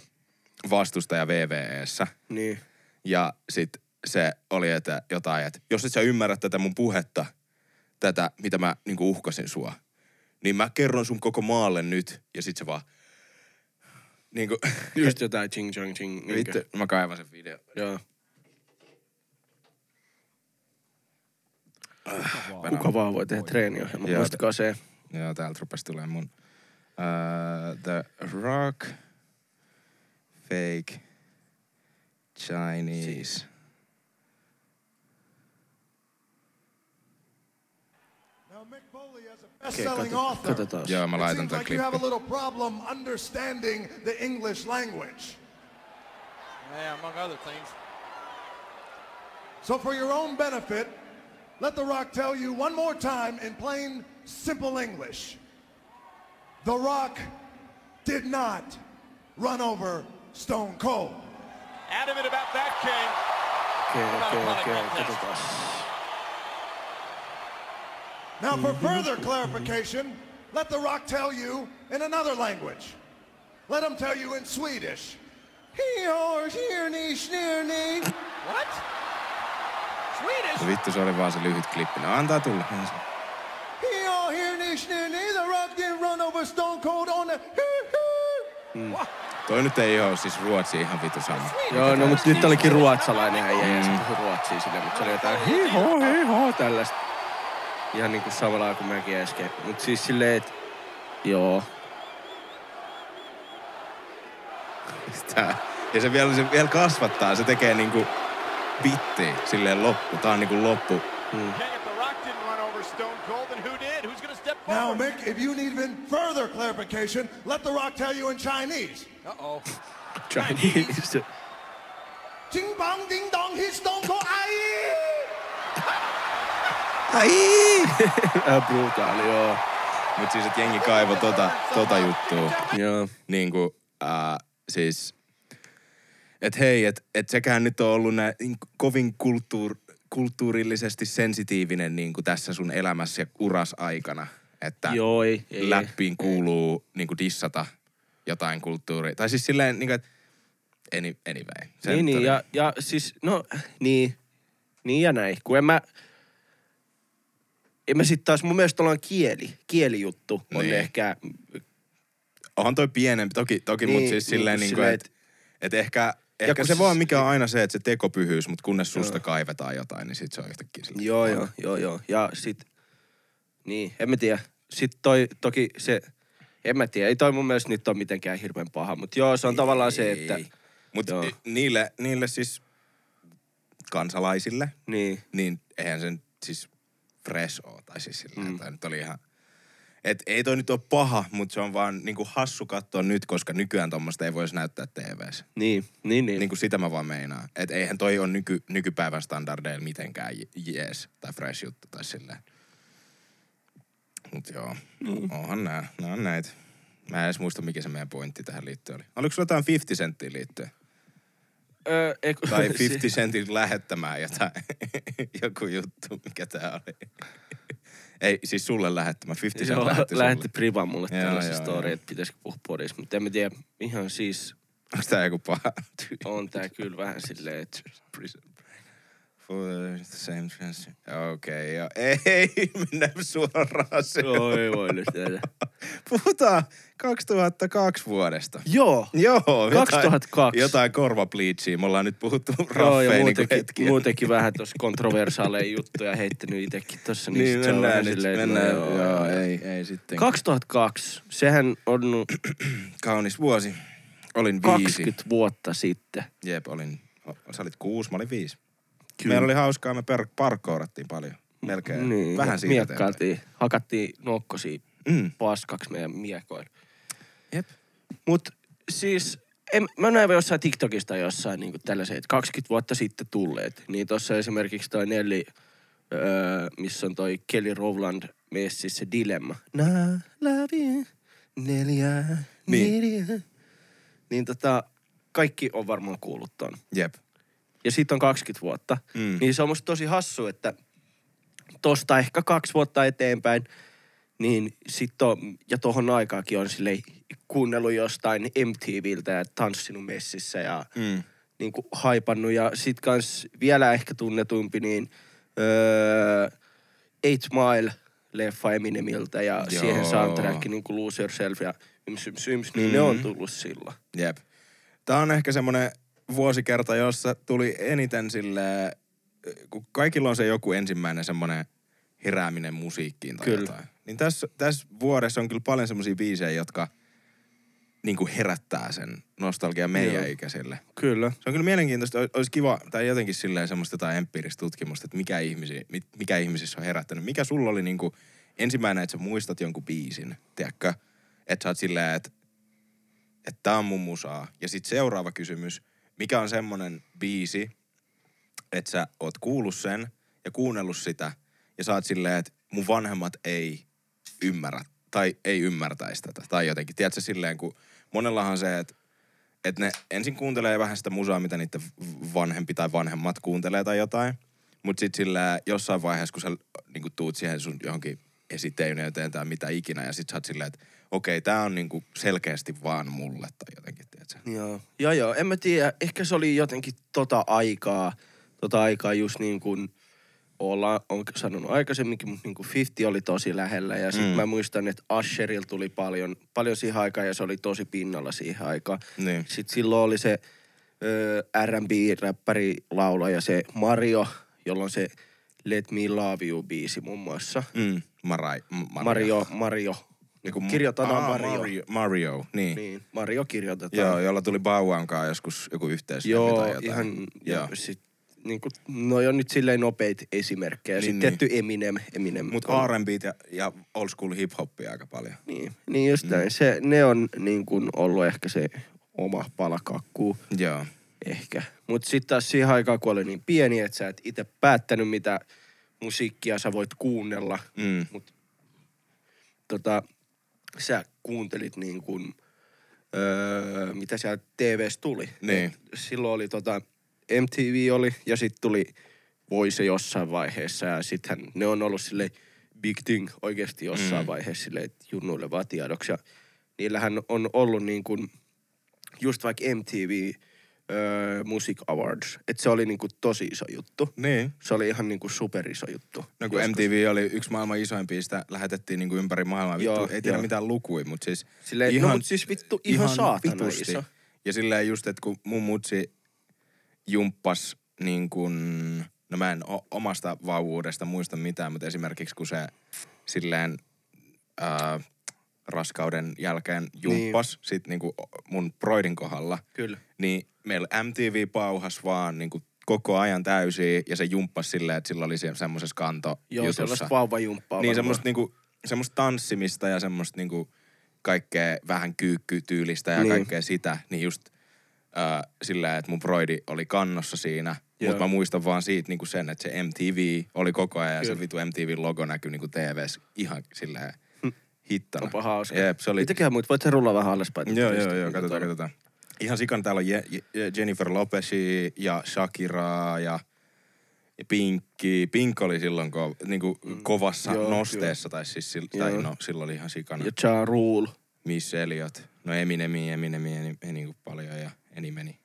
vastustaja VVEssä. Niin. Ja sit se oli että jotain, että jos et sä ymmärrä tätä mun puhetta, tätä, mitä mä niinku uhkasin sua, niin mä kerron sun koko maalle nyt. Ja sit se vaan, niinku, Just [LAUGHS] jotain ching chong ching. vittu, mä kaivan sen video. Joo. Venä- Kuka vaan voi tehdä treeniohjelman. Joo. Muistakaa se. Joo, täältä rupesi tulee mun uh, The Rock Fake Chinese. Best-selling author, katsotaan. Joo, mä it laitan like you have a little problem understanding the English language. Yeah, among other things. So for your own benefit, let The Rock tell you one more time in plain, simple English. The Rock did not run over Stone Cold. Adamant about that, King. Okei, okei, okei. Katsotaan. Now for [LAUGHS] further clarification, let The Rock tell you in another language. Let him tell you in Swedish. He-or, hear-ni, sneer-ni. What? Swedish? Vittu, se oli vaan se lyhyt klippi. No antaa tulla. He-or, hear-ni, sneer-ni. The Rock didn't run over Stone Cold on the... Toi nyt ei oo siis ruotsi ihan vitu sama. Joo, no mutta nyt olikin ruotsalainen äijä ja se puhui ruotsia sille, mutta se oli jotain hiho, hiho, tällaista. Ihan niinku samalla kuin mäkin äsken. Mut siis silleen, että Joo. Tää. Ja se vielä, se vielä kasvattaa, se tekee niinku bitti silleen loppu. Tää on niinku loppu. Step Now? Mick, if you need even further clarification, let The Rock tell you in Chinese. Uh-oh. [LAUGHS] Chinese. [LAUGHS] Ding bang ding dong, he's Stone Cold. Aye! Ai! [LAUGHS] Äh, brutaali, joo. Mut siis, että jengi kaivo tota, tota juttua. Joo. Niinku, äh, siis, että hei, että et sekään nyt on ollut nää, niin kovin kulttuur, kulttuurillisesti sensitiivinen niin kuin tässä sun elämässä ja uras aikana. Että Joo, ei. ei läppiin kuuluu niin kuin dissata jotain kulttuuria. Tai siis silleen, niin kuin, että any, anyway. Se Niin, niin, oli- ja, ja siis, no, niin, niin ja näin. Kun en mä, en mä sit taas, mun mielestä ollaan kieli, kielijuttu on Niin. ehkä, Onhan toi pienempi, toki, toki niin, Niin, mutta siis niin, silleen, niin kuin, silleen, että et ehkä, ehkä se se- vaan mikä on aina se, että se tekopyhyys, mutta kunnes susta kaivetaan jotain, niin sit se on yhtäkkiä silleen. joo, joo, joo, joo. Ja sit, niin, en mä tiedä. Sitten toi, toki se, en mä tiedä, ei toi mun mielestä nyt ole mitenkään hirveän paha, mutta joo, se on tavallaan se, että, Mutta Joo. niille, niille siis kansalaisille, niin, niin eihän sen siis fresh oo. Tai siis silleen, mm. nyt oli ihan... Et ei toi nyt ole paha, mutta se on vaan niinku hassu katsoa nyt, koska nykyään tuommoista ei voisi näyttää TV:ssä. niin, niin, niin. Niin kuin sitä mä vaan meinaan. Että eihän toi ole nyky, nykypäivän standardeilla mitenkään je- jees tai fresh juttu tai silleen. Mut joo, mm. onhan nää. Nää on näitä. Mä en edes muista, mikä se meidän pointti tähän liittyen oli. Oliko sulla jotain 50 senttiä liittyen? Öö, ei, kun- Tai [LAUGHS] se- 50 sentin lähettämään jotain. [LAUGHS] Joku juttu, mikä tää oli. Ei, siis sulle lähettämä. 50 cent Joo, lähetti lähetti priva mulle Joo, tällaisen story, että pitäisikö puhua podissa, mutta en mä tiedä, ihan siis Onks tää joku paha on tää kyllä vähän silleen, että. For the same chance. Okei, okay, joo. Ei, [LAUGHS] mennä suoraan se. joo, ei voi nyt tehdä. Puhutaan 2002 vuodesta. Joo, Joo, 2002. Jotain, jotain korvapliitsiä. Me ollaan nyt puhuttu Joo, raffeja ja niin muutenkin, hetkiä. muutenkin vähän tuossa kontroversaaleja juttuja heittänyt itsekin tossa, niin, Niin, mennään nyt. silleen, että Mennään, no joo, ei, ei sitten. 2002, sehän on [CLEARS THROAT] Kaunis vuosi. Olin viisi. 20 vuotta sitten. Jep, olin, sä olit kuusi, mä olin viisi. Kyllä. Meillä oli hauskaa, me per, parkkourattiin paljon. Melkein. Niin, Vähän siitä miekkailtiin, hakattiin nokkosia Mm. paskaksi meidän miekoilla. Jep. Mut siis, en, mä näin jossain TikTokista jossain niin tällaisia, että 20 vuotta sitten tulleet. Niin tuossa esimerkiksi toi Nelly, öö, missä on toi Kelly Rowland messissä Dilemma. Na, love you, neljä, Niin. neljä. Niin tota, kaikki on varmaan kuullut ton. Jep. Ja siitä on 20 vuotta. Mm. Niin se on musta tosi hassu, että tosta ehkä kaksi vuotta eteenpäin, niin sit on, ja tohon aikaakin on silleen kuunnellut jostain MTVltä ja tanssinut messissä ja Mm. niin kuin haipannut. Ja sit kans vielä ehkä tunnetumpi, niin öö, Eight Mile leffa Eminemiltä ja Joo. siihen soundtrack niin kuin Lose Yourself ja Yms Yms Yms, niin ne on tullut silloin. Jep. Tää on ehkä semmonen vuosikerta, jossa tuli eniten sille, kun kaikilla on se joku ensimmäinen semmonen herääminen musiikkiin tai Kyllä. jotain. Niin tässä, tässä vuodessa on kyllä paljon semmosia biisejä, jotka niinku herättää sen nostalgia meidän Joo. ikäisille. Kyllä. Se on kyllä mielenkiintoista. Ois- Olisi kiva, tai jotenkin silleen semmoista jotain empiiristä tutkimusta, että mikä, ihmisi, mikä ihmisissä on herättänyt. Mikä sulla oli niinku ensimmäinen, että sä muistat jonkun biisin, tiedätkö? Että sä oot silleen, että että tää on mun musaa. Ja sitten seuraava kysymys, mikä on semmonen biisi, että sä oot kuullut sen ja kuunnellut sitä ja sä oot silleen, että mun vanhemmat ei ymmärrä tai ei ymmärtäisi tätä. Tai jotenkin, tiedätkö silleen, kun monellahan se, että että ne ensin kuuntelee vähän sitä musaa, mitä niiden vanhempi tai vanhemmat kuuntelee tai jotain. Mutta sitten sillä jossain vaiheessa, kun sä niinku tuut siihen sun johonkin esiteyneyteen tai mitä ikinä, ja sit sä oot silleen, että okei, tää on niinku selkeästi vaan mulle tai jotenkin, tiedätkö? Joo, joo, joo. En mä tiedä. Ehkä se oli jotenkin tota aikaa, tota aikaa just niin kuin olla, on sanonut aikaisemminkin, mutta niin kuin 50 oli tosi lähellä. Ja sitten Mm. mä muistan, että Asheril tuli paljon, paljon siihen aikaan ja se oli tosi pinnalla siihen aikaan. Niin. Sitten silloin oli se R&B-räppäri laulaja, se Mario, jolla on se Let Me Love You biisi muun muassa. Mm. Marai, M- Maria. Mario, Mario, Joku Kirjoitetaan Aa, Mario. Mario. Mario, niin. Niin, Mario kirjoitetaan. Joo, jolla tuli Bauan kanssa joskus joku yhteislevy tai Joo, jotain. ihan, Joo. ja sit, niin kuin, no on nyt silleen nopeita esimerkkejä. Niin, Sitten niin. tietty Eminem. Eminem Mut on- R&B ja, ja old school hip hoppia aika paljon. Niin, niin just näin. Se, ne on niin kuin ollut ehkä se oma palakakku Joo. ehkä. Mutta sitten taas siihen aikaan, kun oli niin pieni, että sä et itse päättänyt, mitä musiikkia sä voit kuunnella. Mm. Mut tota, sä kuuntelit niin kuin, öö, mitä siellä TVssä tuli. Niin. Et silloin oli tota, MTV oli ja sitten tuli Voice jossain vaiheessa ja sittenhän ne on ollut sille big thing oikeasti jossain mm. vaiheessa sille että junnuille vaan tiedoksi. Ja niillähän on ollut niin kuin, just vaikka MTV öö, Music Awards, että se oli niin kuin tosi iso juttu. Niin. Se oli ihan niin kuin super iso juttu. No kun Joskus. MTV oli yksi maailman isoimpia, sitä lähetettiin niinku ympäri maailmaa. Vittu, Joo, ei tiedä joo. mitään lukui, mutta siis Silleen, no mut siis vittu ihan saatana vitusti. iso. Ja silleen just, että kun mun mutsi jumppas niin kuin, no mä en o- omasta vauvuudesta muista mitään, mutta esimerkiksi kun se silleen ää, raskauden jälkeen jumppas niin. sit niinku mun broidin kohdalla, Kyllä. niin meillä MTV pauhas vaan niinku koko ajan täysiä ja se jumppasi silleen, että sillä oli se- semmoisessa kanto Joo, sellaista vauvajumppaa Niin semmoista niinku, semmoista tanssimista ja semmoista niinku kaikkea vähän kyykkytyylistä ja Niin. kaikkea sitä, niin just äh, sillä, että mun broidi oli kannossa siinä. Mutta mä muistan vaan siitä niinku sen, että se MTV oli koko ajan ja Kyllä. se vitu MTV-logo näkyi niinku TVs ihan silleen hittana. Onpa hauska. Jep, se oli... Mitäköhän muut? Voit rullaa vähän alaspäin? Joo, joo, joo, katsotaan, katsotaan. Ihan sikan täällä on Je- Je- Jennifer Lopezia ja Shakiraa ja, ja Pinkki. Pink oli silloin ko, niinku kovassa Mm. Joo, nosteessa, tai siis sil, tai Joo. no, silloin oli ihan sikana. Ja Ja Rule. Miss Elliot. No Eminemi, Eminemi, Eminemi niinku paljon ja Enimeni.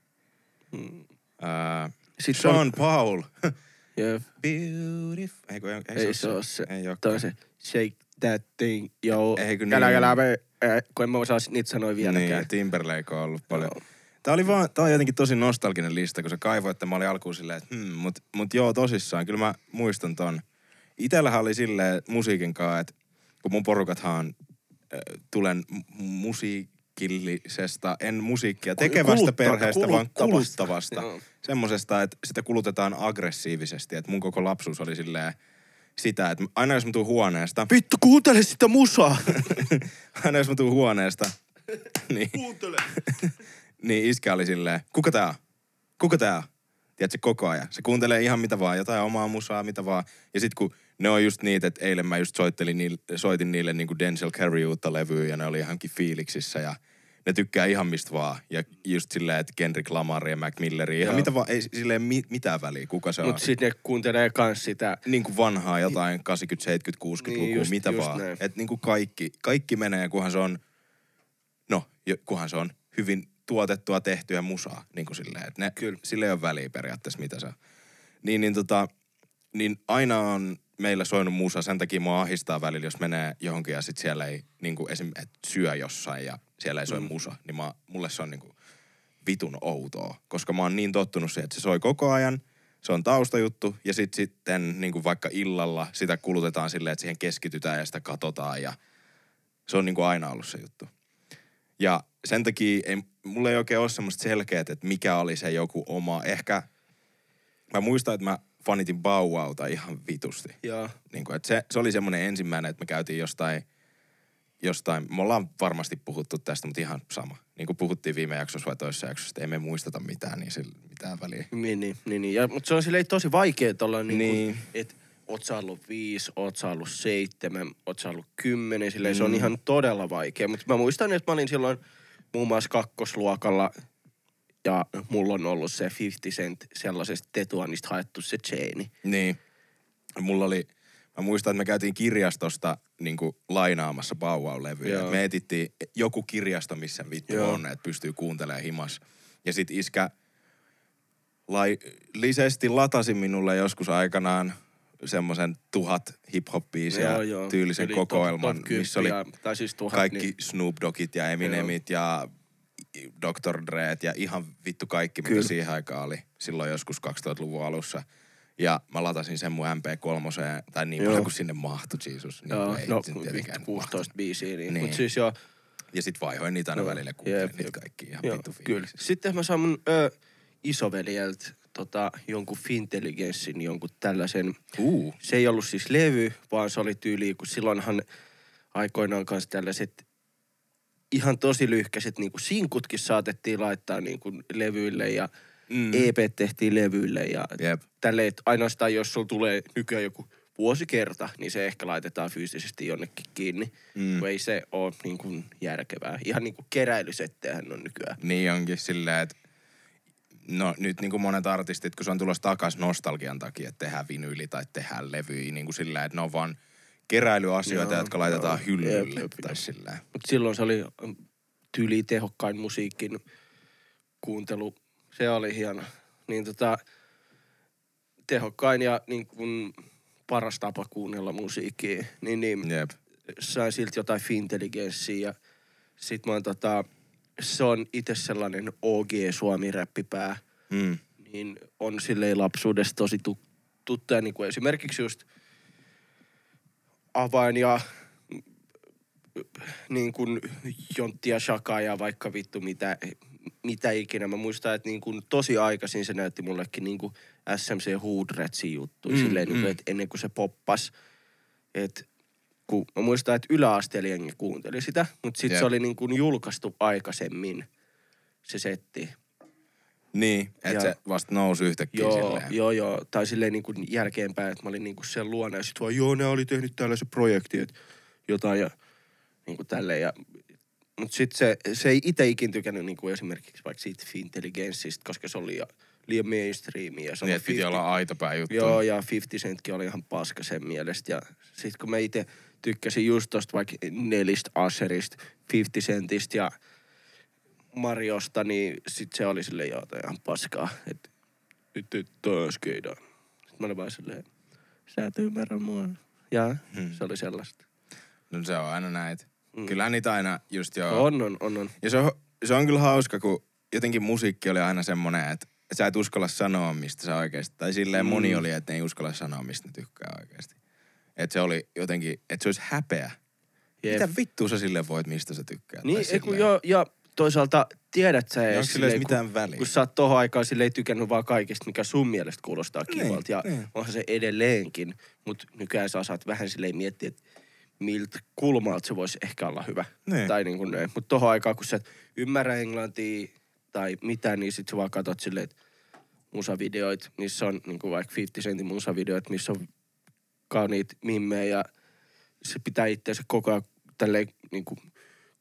Mm. Uh, Sitten Sean on- Paul. Jep. Beautiful. Ei, ei, Ei se se. Ei oo. Toi on se shake that thing, joo. Ei, kun Kälä, niin. kälä, me, äh, kun en mä osaa niitä sanoa vieläkään. Niin, Timberlake on ollut paljon. Joo. Tää oli vaan, tää on jotenkin tosi nostalginen lista, kun se kaivoi, että mä olin alkuun silleen, että hmm, mut, mut joo tosissaan, kyllä mä muistan ton. Itellähän oli silleen musiikin kanssa, että kun mun porukathan äh, tulen mu- musiikillisesta, en musiikkia tekevästä Kulutta- perheestä, vaan kuluttavasta. Semmosesta, että sitä kulutetaan aggressiivisesti, että mun koko lapsuus oli silleen sitä, että aina jos mä tuun huoneesta, Vittu, kuuntele sitä musaa! [LAUGHS] aina jos mä tuun huoneesta, niin, kuuntele! [LAUGHS] niin iskä oli silleen, kuka tää on? Kuka tää on? Tiedätkö, koko ajan. Se kuuntelee ihan mitä vaan, jotain omaa musaa, mitä vaan. Ja sit kun ne on just niitä, että eilen mä just soittelin niille, soitin niille niinku Denzel Curry uutta levyä ja ne oli ihankin fiiliksissä ja ne tykkää ihan mistä vaan. Ja just silleen, että Kendrick Lamar ja Mac Milleri, ihan Joo. mitä vaan, ei silleen mi, mitään väliä, kuka se on. Mut sit ne kuuntelee kans sitä. Niin kuin vanhaa jotain 80, 70, 60-lukua, Niin, just- mitä just vaan. Että niin kuin kaikki, kaikki menee, kunhan se on, no, kunhan se on hyvin tuotettua, tehtyä musaa, niin kuin silleen. Että ne, Kyllä. sille ei ole väliä periaatteessa, mitä se on. Niin, niin tota, niin aina on meillä soinut musa, sen takia mua ahistaa välillä, jos menee johonkin ja sit siellä ei, niin kuin esim. Et syö jossain ja siellä ei soi mm. musa, niin mä, mulle se on niin kuin vitun outoa, koska mä oon niin tottunut siihen, että se soi koko ajan, se on taustajuttu ja sit sitten niin kuin vaikka illalla sitä kulutetaan silleen, että siihen keskitytään ja sitä katsotaan ja se on niin kuin aina ollut se juttu. Ja sen takia ei, mulla ei oikein ole semmoista selkeää, että mikä oli se joku oma. Ehkä mä muistan, että mä fanitin Bauauta ihan vitusti. Joo. Niin kuin, että se, se oli semmoinen ensimmäinen, että me käytiin jostain, jostain, me ollaan varmasti puhuttu tästä, mutta ihan sama. Niin kuin puhuttiin viime jaksossa vai toisessa jaksossa, että ei me muisteta mitään, niin sillä mitään väliä. Niin, niin, niin, niin. Ja, mutta se on silleen tosi vaikea olla niin, Niin. että oot sä ollut viisi, oot sä ollut seitsemän, oot sä ollut kymmenen, silleen se on Mm. ihan todella vaikea. Mutta mä muistan, että mä olin silloin muun muassa kakkosluokalla ja mulla on ollut se 50 cent sellaisesta tetuanista haettu se chaini. Niin. Mulla oli, mä muistan, että me käytiin kirjastosta niin kuin lainaamassa Bauau-levyjä. Joo. Me etittiin joku kirjasto, missä vittu Joo. on, että pystyy kuuntelemaan himas. Ja sit iskä laillisesti latasi minulle joskus aikanaan semmoisen tuhat hip-hop-biisiä tyylisen Eli kokoelman, top, top missä oli 10 tai siis tuhat, kaikki Niin, Snoop Doggit ja Eminemit ja Dr. Dreet ja ihan vittu kaikki, mitä Kyllä. siihen aikaan oli silloin joskus 2000-luvun alussa. Ja mä latasin sen mun MP3, tai niin paljon kuin sinne mahtui, Jesus. Niin Joo, ei no tietenkään vittu, 16 mahtunut. biisiä, niin. Niin. niin. Mutta siis joo, Ja sit vaihoin niitä aina Joo, välillä jep, niitä kaikki ihan joo, vittu kyllä. Sitten mä saan mun ö, isoveljeltä tota, jonkun Fintelligenssin, jonkun tällaisen. Uu. Se ei ollut siis levy, vaan se oli tyyli, kun silloinhan aikoinaan kanssa tällaiset ihan tosi lyhkäiset niin kuin sinkutkin saatettiin laittaa niin kuin levyille ja Mm. mm. EP tehtiin levyille ja Jep. tälleen, että ainoastaan jos sulla tulee nykyään joku vuosikerta, niin se ehkä laitetaan fyysisesti jonnekin kiinni, Mm. mm. kun ei se ole niin kuin järkevää. Ihan niin kuin keräilysettejähän on nykyään. Niin onkin silleen, että no nyt niin kuin monet artistit, kun se on tulossa takas nostalgian takia, että tehdään vinyyli tai tehdään levyjä, niin kuin silleen, että ne on vaan keräilyasioita, Joo, jotka laitetaan joo. hyllylle Jep, tai silleen. Mutta silloin se oli tyyli tehokkain musiikin kuuntelu. Se oli hieno. Niin tota, tehokkain ja niin kuin paras tapa kuunnella musiikkia. Niin, niin Jep. sain silti jotain fintelligenssiä ja sit mä oon tota, se on itse sellainen OG Suomi-räppipää, Mm. niin on silleen lapsuudesta tosi tu- tuttuja, niin kuin esimerkiksi just Avain ja niin kuin Jontti ja Shaka ja vaikka vittu mitä, mitä ikinä. Mä muistan, että niin kuin tosi aikaisin se näytti mullekin niin kuin SMC Hoodretsin juttuja, Mm, silleen, mm. Niin kuin, että ennen kuin se poppas. Et, kun mä muistan, että yläasteella jengi kuunteli sitä, mutta sitten Jep. se oli niin kuin julkaistu aikaisemmin se setti. Niin, että se vasta nousi yhtäkkiä Joo, silleen. joo, joo. Tai silleen niin kuin jälkeenpäin, että mä olin niin kuin sen luona ja sit vaan, joo, ne oli tehnyt tällaisen projektin, että jotain ja niin kuin tälleen. Ja, mutta sitten se, se ei itse ikin tykännyt niin kuin esimerkiksi vaikka siitä Fintelligenssistä, koska se oli liian, mainstreamia. Ja Niin, että piti 50 olla aitopää juttu. Joo, ja 50 Centkin oli ihan paska sen mielestä. Ja sit kun mä itse tykkäsin just tosta vaikka Nelistä Asherista, 50 Centistä ja Mariosta, niin sit se oli silleen, joo, ihan paskaa. Et nyt toi on skeidaa. Sitten mä olin vaan silleen, sä et ymmärrä mua. Ja Hmm. se oli sellaista. No se on aina näitä. Mm. Kyllähän niitä aina just joo. On, on, on, on. Ja se on, se on kyllä hauska, kun jotenkin musiikki oli aina semmoinen, että, että sä et uskalla sanoa, mistä sä oikeasti. Tai silleen Mm. moni oli, että ne ei uskalla sanoa, mistä ne tykkää oikeasti. Että se oli jotenkin, että se olisi häpeä. Jep. Mitä vittua sä sille voit, mistä sä tykkäät? Niin, Tai ei kun silleen. joo, ja toisaalta tiedät sä Niin edes edes silleen, mitään kun, väliä? kun sä oot tohon aikaan sille ei tykännyt vaan kaikista, mikä sun mielestä kuulostaa Niin, kivalta. Ja niin. onhan se edelleenkin, mutta nykyään sä osaat vähän silleen miettiä, että miltä kulmalta se voisi ehkä olla hyvä. Niin. Tai niin kuin näin. Mutta tohon aikaan, kun sä et ymmärrä englantia tai mitään, niin sit sä vaan katsot silleen, että musavideoit, missä on niin kuin vaikka 50 Centin musavideoit, missä on kauniit mimmejä ja se pitää itseänsä koko ajan tälleen niin kuin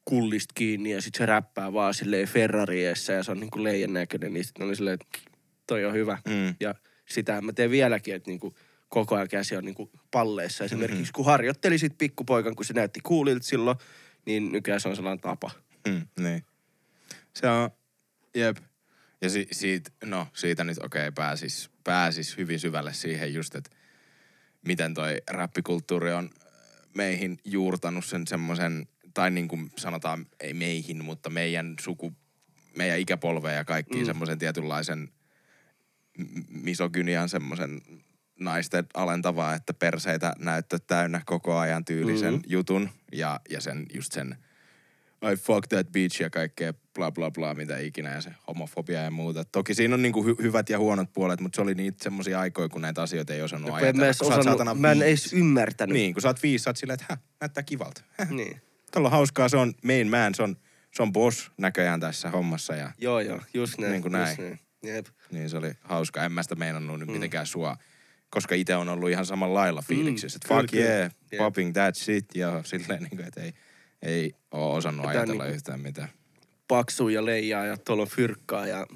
kullista kiinni ja sit se räppää vaan silleen Ferrariessa ja se on niin kuin leijan näköinen, niin sitten oli silleen, että toi on hyvä. Mm. Ja sitä mä teen vieläkin, että niin kuin koko ajan käsi on niin kuin palleissa. Esimerkiksi Mm-hmm. kun harjoitteli sit pikkupoikan, kun se näytti kuulilta silloin, niin nykyään se on sellainen tapa. Mm, niin. Se on, jep. Ja si, siitä, no siitä nyt okei okay, pääsis, pääsis hyvin syvälle siihen just, että miten toi räppikulttuuri on äh, meihin juurtanut sen semmoisen, tai niin kuin sanotaan, ei meihin, mutta meidän suku, meidän ikäpolveen ja kaikkiin mm. Mm. semmoisen tietynlaisen misogynian semmoisen naisten alentavaa, että perseitä näyttö täynnä koko ajan tyylisen Mhm. jutun ja, ja sen just sen I fuck that bitch ja kaikkea bla bla bla mitä ikinä ja se homofobia ja muuta. Toki siinä on niinku hy- hyvät ja huonot puolet, mutta se oli niitä semmosia aikoja, kun näitä asioita ei osannut mä, ajatella. oot osannut, saatana mä en edes ymmärtänyt. Niin, kun sä oot viisi, sä oot silleen, että hä, näyttää kivalta. Häh, niin. Tuolla on hauskaa, se on main man, se on, se on boss näköjään tässä hommassa ja Joo, joo, just näin. Niin kuin just näin. näin. Jep. niin se oli hauska. En mä sitä meinannut nyt mitenkään sua, koska itse on ollut ihan samalla lailla fiiliksissä. Että kyllä, fuck kyllä. yeah, popping that shit ja [LAUGHS] silleen niin kuin, että ei, ei oo osannut tää ajatella niinku- yhtään mitään. Paksu ja leijaa ja tuolla on fyrkkaa ja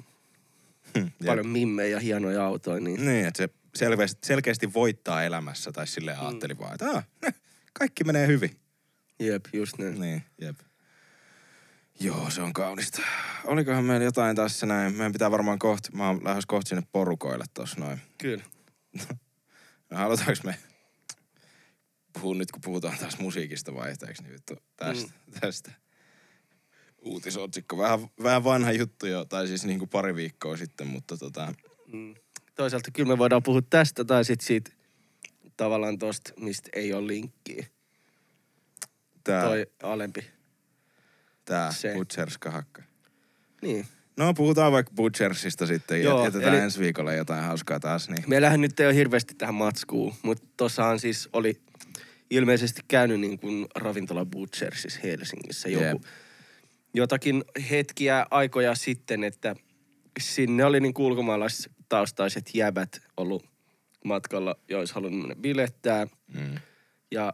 Jep. paljon mimmejä ja hienoja autoja. Niin. Niin, että se selkeästi, selkeästi voittaa elämässä tai silleen ajatteli vaan, että ah, kaikki menee hyvin. Jep, just näin. Niin, jep. Joo, se on kaunista. Olikohan meillä jotain tässä näin? Meidän pitää varmaan kohta, mä oon lähes kohta sinne porukoille tossa noin. Kyllä. [LAUGHS] No halutaanko me puhua nyt, kun puhutaan taas musiikista vaihteeksi, niin vittu tästä, mm. tästä. Uutisotsikko. Vähän, vähän vanha juttu jo, tai siis niin kuin pari viikkoa sitten, mutta tota, Mm. toisaalta kyllä me voidaan puhua tästä tai sitten siitä tavallaan tosta, mistä ei ole linkkiä. Tää, Toi alempi. tää se. Butcherskahakka. Niin. No puhutaan vaikka Butchersista sitten Joo, ja jätetään eli- ensi viikolla jotain hauskaa taas. Niin. Meillähän nyt ei ole hirveästi tähän matskuun, mutta tossahan siis oli ilmeisesti käynyt niin kuin ravintola Butchersissa Helsingissä joku, Jep. jotakin hetkiä aikoja sitten, että sinne oli niin ulkomaalaistaustaiset jäbät ollut matkalla olisi halunnut mennä bilettää Mm. ja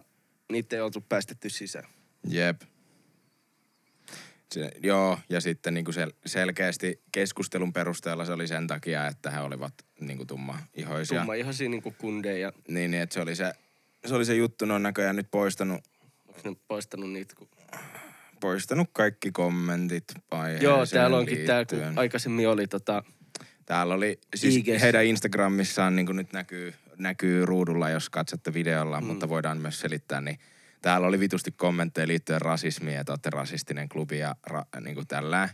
niitä ei oltu päästetty sisään. Jep. Se, joo, ja sitten niin kuin sel- selkeästi keskustelun perusteella se oli sen takia, että he olivat niin kuin tumma-ihoisia. Tumma ihan siinä niin kuin kundeja. Niin, niin, että se oli se, se oli se juttu. Ne on näköjään nyt poistanut, Onko ne poistanut niitä? Kun... poistanut kaikki kommentit aiheeseen Joo, täällä onkin tää, kun aikaisemmin oli tota... Täällä oli, siis IGs. heidän Instagramissaan niin kuin nyt näkyy, näkyy ruudulla, jos katsotte videolla, mm. mutta voidaan myös selittää, niin täällä oli vitusti kommentteja liittyen rasismiin, että olette rasistinen klubi ja ra, niin kuin tällä.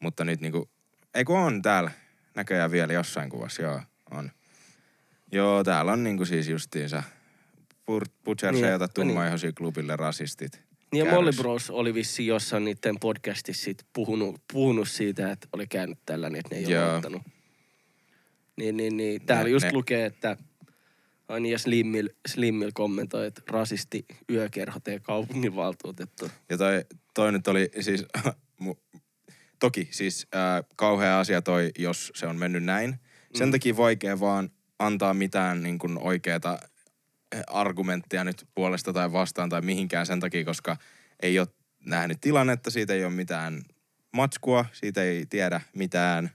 Mutta nyt niin kuin, ei kun on täällä, näköjään vielä jossain kuvassa, joo, on. Joo, täällä on niin kuin siis justiinsa Butchers Niin, ei ota niin. tummaihoisia klubille rasistit. Niin ja. Molly Bros oli vissiin jossain niiden podcastissa sit puhunut, puhunut siitä, että oli käynyt tällainen, että ne ei Joo. ole ottanut. Niin, niin, niin. Täällä Ne- just ne- lukee, että Aini ja Slimmil, Slimmil kommentoi, että rasisti yökerho tee kaupunginvaltuutettu. Ja toi, toi nyt oli siis, [LAUGHS] toki siis äh, kauhea asia toi, jos se on mennyt näin. Sen Mm. takia vaikea vaan antaa mitään niin kuin oikeata argumenttia nyt puolesta tai vastaan tai mihinkään sen takia, koska ei ole nähnyt tilannetta, siitä ei ole mitään matskua, siitä ei tiedä mitään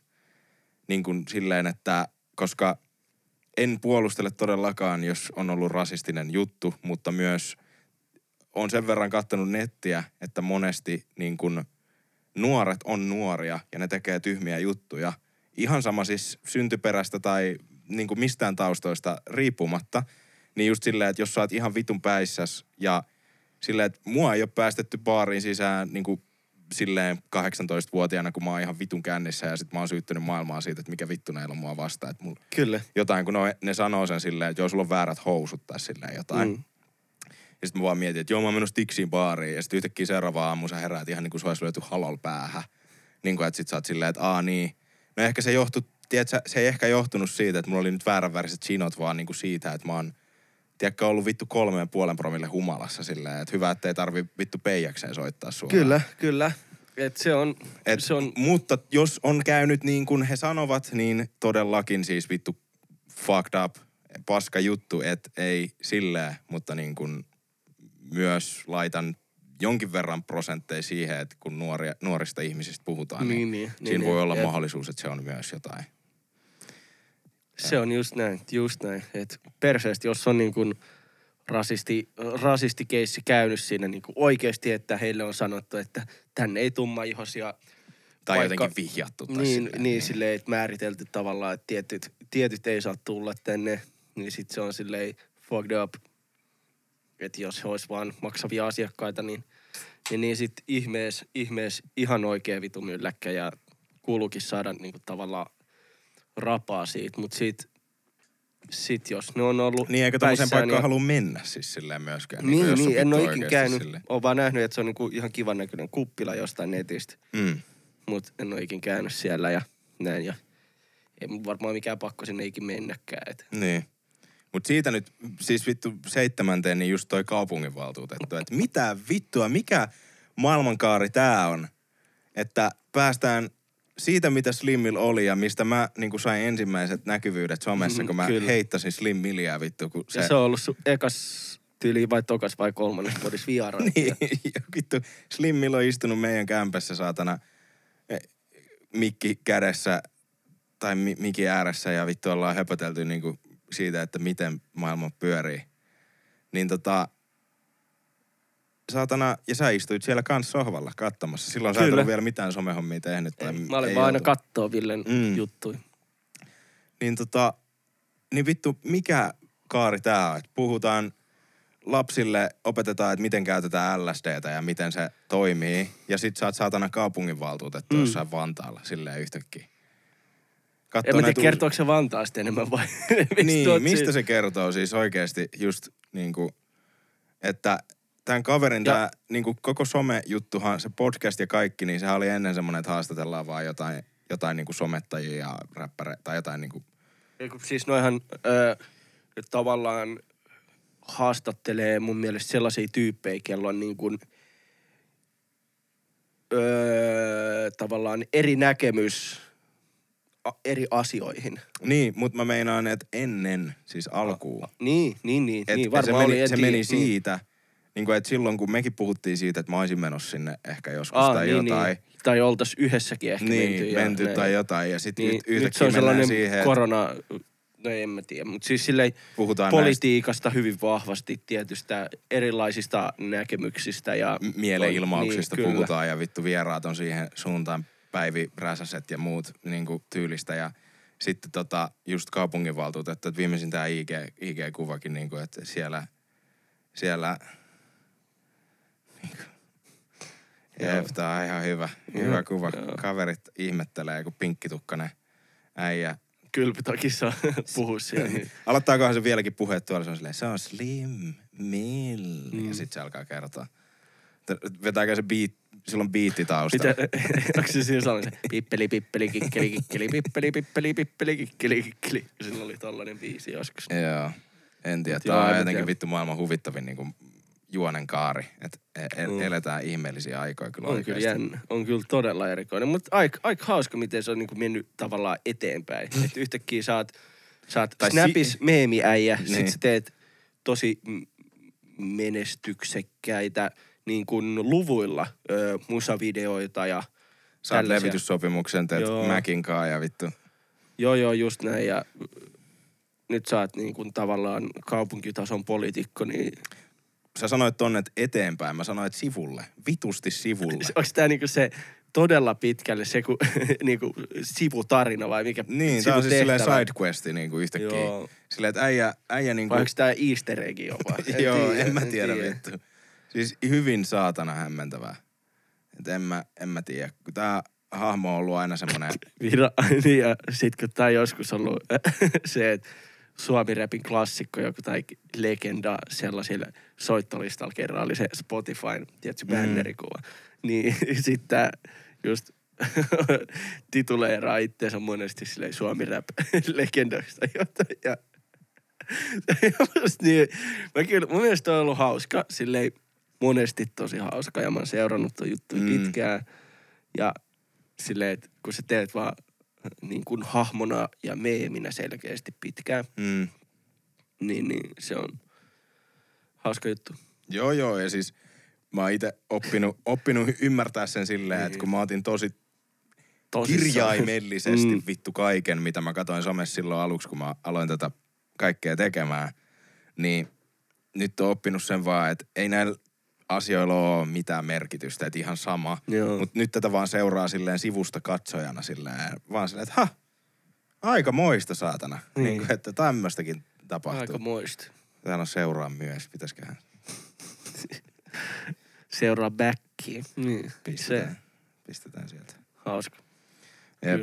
niin kuin silleen, että koska en puolustele todellakaan, jos on ollut rasistinen juttu, mutta myös on sen verran kattanut nettiä, että monesti niin kun nuoret on nuoria ja ne tekee tyhmiä juttuja. Ihan sama siis syntyperästä tai niin kuin mistään taustoista riippumatta. Niin just silleen, että jos sä oot ihan vitun päissäs ja silleen, että mua ei ole päästetty baariin sisään niin kuin silleen 18-vuotiaana, kun mä oon ihan vitun kännissä ja sit mä oon syyttänyt maailmaa siitä, että mikä vittu näillä on mua vastaan. Että mulla Kyllä. jotain, kun ne, ne sanoo sen silleen, että joo, sulla on väärät housut tai silleen jotain. Mm. Ja sitten mä vaan mietin, että joo, mä oon menossa Tiksiin baariin. Ja sitten yhtäkkiä seuraava aamu sä heräät ihan niin kuin se olisi lyöty halal päähän. Niin kuin, että sit sä oot silleen, että aa niin. No ehkä se johtui, tiedätkö, se ei ehkä johtunut siitä, että mulla oli nyt vääränväriset chinot, vaan niin kuin siitä, että mä oon, tiedätkö, ollut vittu kolmeen puolen promille humalassa silleen, että hyvä, että ei tarvi vittu peijakseen soittaa suoraan. Kyllä, kyllä. Et se on, Et, se on, Mutta jos on käynyt niin kuin he sanovat, niin todellakin siis vittu fucked up, paska juttu, että ei silleen, mutta niin kuin myös laitan jonkin verran prosentteja siihen, että kun nuoria, nuorista ihmisistä puhutaan, niin, Niin, niin, niin, siinä niin, voi niin. olla Jep. mahdollisuus, että se on myös jotain. Se on just näin, just näin. Et perseestä, jos on niin kuin rasisti, rasistikeissi käynyt siinä niin kuin oikeasti, että heille on sanottu, että tänne ei tummaihoisia Tai Vaikka- jotenkin vihjattu. Tai niin, silleen, niin, silleen, että määritelty tavallaan, että tietyt, tietyt ei saa tulla tänne, niin sitten se on silleen fucked up. Että jos he olisi vaan maksavia asiakkaita, niin, niin, niin sitten ihmees, ihmees ihan oikea vitu mylläkkä ja kuuluukin saada niinku tavallaan rapaa siitä. Mutta sit, sit jos ne on ollut Niin, eikä tommoseen paikkaan ja- halua mennä siis silleen myöskään. Niin, on niin, en ole ikin käynyt. silleen. Olen vaan nähnyt, että se on niinku ihan kivan näköinen kuppila jostain netistä. Mm. Mutta en ole ikin käynyt siellä ja näin. Ja ei mun varmaan mikään pakko sinne ikin mennäkään. Et. Niin. Mutta siitä nyt, siis vittu seitsemänteen, niin just toi kaupunginvaltuutettu, että mitä vittua, mikä maailmankaari tää on, että päästään siitä, mitä Slimmil oli ja mistä mä niin sain ensimmäiset näkyvyydet somessa, Mhm, kun mä kyllä. heittäsin Slim Milliä vittu, kun Se... se... Ja se on ollut sun ekas tyyli vai tokas vai kolmannes kodissa vieraana. [LAUGHS] niin, ja vittu, Slimmil on istunut meidän kämpässä saatana eh, mikki kädessä tai mi- mikin ääressä ja vittu ollaan höpötelty niinku siitä, että miten maailma pyörii. Niin tota, saatana, ja sä istuit siellä kanssa sohvalla katsomassa. Silloin sä et Kyllä. ollut vielä mitään somehommia tehnyt. Tai Mä olin ei vaan aina kattoo Villen Mm. juttui. Niin tota, niin vittu, mikä kaari tää on? Puhutaan lapsille, opetetaan, että miten käytetään LSDtä ja miten se toimii. Ja sit sä oot saatana kaupunginvaltuutettu mm. jossain Vantaalla silleen yhtäkkiä. katsoo En mä tiedä, kertooko se Vantaasta enemmän vai [LAUGHS] niin, mistä se kertoo siis oikeasti just niinku, että tämän kaverin Ja- tämä niinku koko somejuttuhan, se podcast ja kaikki, niin sehän oli ennen semmoinen, että haastatellaan vaan jotain, jotain niinku somettajia ja räppäreitä tai jotain niinku, Eiku, Siis noihan ö, tavallaan haastattelee mun mielestä sellaisia tyyppejä, kello on niin kuin, ö, tavallaan eri näkemys a, eri asioihin. niin, mutta mä meinaan, että ennen, siis alkuun. Niin, niin, niin. Et niin se varmaan meni, oli, se meni niin. siitä, niin kuin, että silloin kun mekin puhuttiin siitä, että mä olisin menossa sinne ehkä joskus Aa, tai niin, jotain. Niin. Tai oltais yhdessäkin ehkä Niin, menty. menty, ja tai jotain. Ja sitten Niin, niin, nyt yhtäkkiä se on sellainen siihen, korona, no en mä tiedä, mutta siis silleen puhutaan näistä politiikasta hyvin vahvasti tietystä erilaisista näkemyksistä ja... m- mielenilmauksista niin, kyllä. puhutaan ja vittu vieraat on siihen suuntaan Päivi Räsäset ja muut niin kuin, tyylistä ja sitten tota, just kaupunginvaltuutettu, että viimeisin tämä IG, IG-kuvakin, niin kuin, että siellä, siellä niin kuin, jep, tää on ihan hyvä, hyvä Joo, kuva. joo. Kaverit ihmettelee, kun pinkkitukkanen äijä. Kylpytakissa [LAUGHS] puhua siellä. Niin. Aloittaakohan se vieläkin puheet tuolla, se on silleen, se on slim, mill, Mm. ja sitten se alkaa kertoa. Vetääkö se beat, silloin biitti? Mitä, [LAUGHS] onko se siinä sellainen pippeli, pippeli, kikkeli, kikkeli, pippeli, pippeli, pippeli, kikkeli, kikkeli. Sillä oli tollanen biisi joskus. Joo. En tiedä. Mut Tämä on en jotenkin vittu maailman huvittavin niin kuin juonen kaari. Että e- Mm. eletään ihmeellisiä aikoja kyllä On kyllä oikeasti. jännä. On kyllä todella erikoinen. Mutta aika, aika hauska, miten se on niinku mennyt tavallaan eteenpäin. Että yhtäkkiä sä oot Tai si- Snapis meemiäijä, Niin. sit sä teet tosi menestyksekkäitä niin kuin luvuilla ö, musavideoita ja Saat tällaisia. levityssopimuksen, teet Joo. Mäkin kaa ja vittu. Joo, joo, just näin. Ja nyt sä oot niin kuin tavallaan kaupunkitason poliitikko, niin Sä sanoit tonne, että eteenpäin. Mä sanoin, että sivulle. Vitusti sivulle. [LAUGHS] onko tämä niinku se todella pitkälle se ku, [LAUGHS] niinku sivutarina vai mikä Niin, tää on siis silleen sidequesti niin kuin yhtäkkiä. Joo. Silleen, että äijä, äijä niin Vai onko tää easter egg jopa? [LAUGHS] Joo, tiedä, en mä tiedä tiedä. vittu. Siis hyvin saatana hämmentävää. Et en mä, en mä tiedä. Tää hahmo on ollut aina semmonen... Vira, niin ja sit kun tää on joskus ollut se, että Suomi-räpin klassikko, joku tai legenda sellaisilla soittolistalla kerran oli se Spotifyn, tiedätkö, Mm. bännerikuva. Niin [LAUGHS] sit tää just [LAUGHS] tituleeraa itteensä monesti silleen Suomi-rap [LAUGHS] legendoista jotain. Ja, niin, mä kyllä, mun mielestä on ollut hauska, silleen monesti tosi hauska ja mä oon seurannut ton juttuja Mm. mm. pitkään. Ja silleen, että kun sä teet vaan niin kuin hahmona ja meeminä selkeästi pitkään, Mm. niin, niin se on hauska juttu. Joo, joo. Ja siis mä oon itse oppinut, oppinut ymmärtää sen silleen, että Niin. kun mä otin tosi Tosissaan. kirjaimellisesti mm. vittu kaiken, mitä mä katsoin somessa silloin aluksi, kun mä aloin tätä kaikkea tekemään, niin nyt on oppinut sen vaan, että ei näillä asioilla ole mitään merkitystä, että ihan sama. Mutta nyt tätä vaan seuraa silleen sivusta katsojana silleen, vaan silleen, että ha, aika moista saatana. Niin. Niin. Niin että tämmöistäkin tapahtuu. Aika moista. Täällä on seuraa myös, pitäisiköhän [LAUGHS] Seuraa backia. Niin. Se pistetään, pistetään sieltä. hauska. Jep.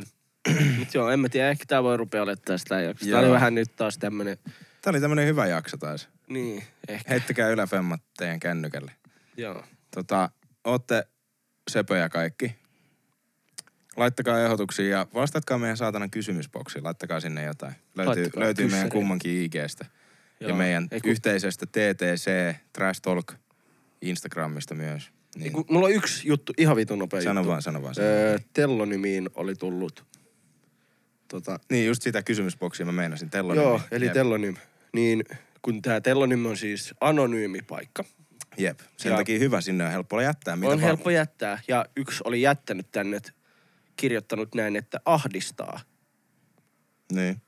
[CLEARS THROAT] Mut joo, en mä tiedä, ehkä tää voi rupea olemaan tästä jaksosta. Tää Joo. oli vähän nyt taas tämmönen, Tää oli tämmönen hyvä jakso taas. niin, ehkä. Heittäkää yläfemmat teidän kännykälle. Joo. Tota, ootte söpöjä kaikki. Laittakaa ehdotuksia ja vastatkaa meidän saatanan kysymysboksiin. Laittakaa sinne jotain. Löytyy, Laittakaa löytyy meidän kummankin IGstä. Ja Joo. meidän Ei kun- yhteisestä TTC Trash Talk Instagramista myös. Niin, Kun Mulla on yksi juttu, ihan vitun nopea sano juttu. vaan, sano vaan. Sano Öö, tellonymiin oli tullut tota, Niin, just sitä kysymysboksia mä meinasin. Tellonimi. Joo, eli tellonym. Niin kun tämä tellonym on siis anonyymi paikka. Jep. Sen Ja- takia hyvä, sinne on helppo jättää. Mitä on vaan. helppo jättää. Ja yksi oli jättänyt tänne, että kirjoittanut näin, että ahdistaa. Niin.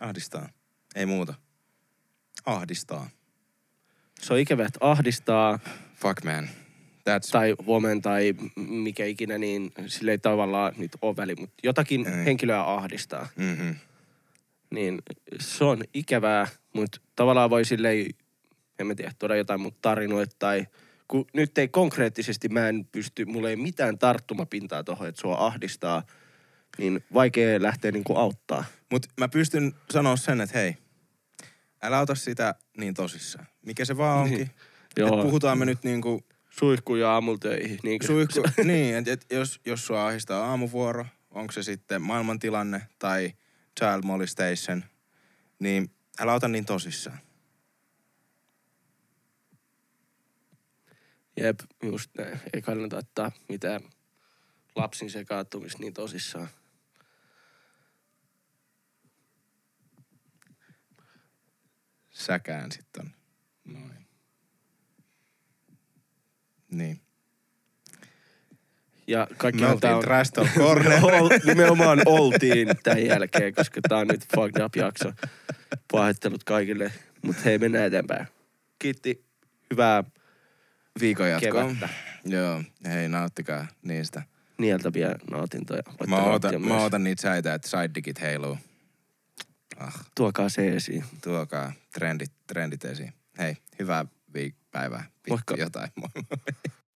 Ahdistaa. Ei muuta. Ahdistaa. Se on ikävä, että ahdistaa Fuck man. That's... tai woman tai mikä ikinä, niin sille ei tavallaan nyt ole väli, mutta jotakin Ei. henkilöä ahdistaa. Mm-hmm. Niin se on ikävää, mutta tavallaan voi silleen, en mä tiedä, tuoda jotain mun tarinoita tai kun nyt ei konkreettisesti, mä en pysty, mulla ei mitään tarttumapintaa tuohon, että sua ahdistaa niin vaikea lähteä niinku auttaa. Mutta mä pystyn sanoa sen, että hei, älä ota sitä niin tosissaan. Mikä se vaan onkin. Niin. Et Joo. puhutaan me nyt niinku Suihkuja aamulla töihin. [LAUGHS] Niin suihku, niin, että et jos, jos sua ahistaa aamuvuoro, onko se sitten maailmantilanne tai child molestation, niin älä ota niin tosissaan. Jep, just näin. Ei kannata ottaa mitään lapsin sekaantumista niin tosissaan. Säkään sitten Noin. Niin. Ja kaikki Me oltiin on... Trash Talk [LAUGHS] Corner. Ol- nimenomaan oltiin tämän jälkeen, koska tää on nyt fucked up jakso. Pahoittelut kaikille, mutta hei, mennään eteenpäin. Kiitti, hyvää Viikon jatkoa. kevättä. Joo, hei nauttikaa niistä. Nieltäviä nautintoja. Voitte Mä ootan, mä ootan niitä säitä, että sidedigit heiluu. Ah, Tuokaa se esiin. tuokaa trendit, trendit esiin. Hei, hyvää viik- päivää. Moikka. Jotain. Moi [LAUGHS] moi.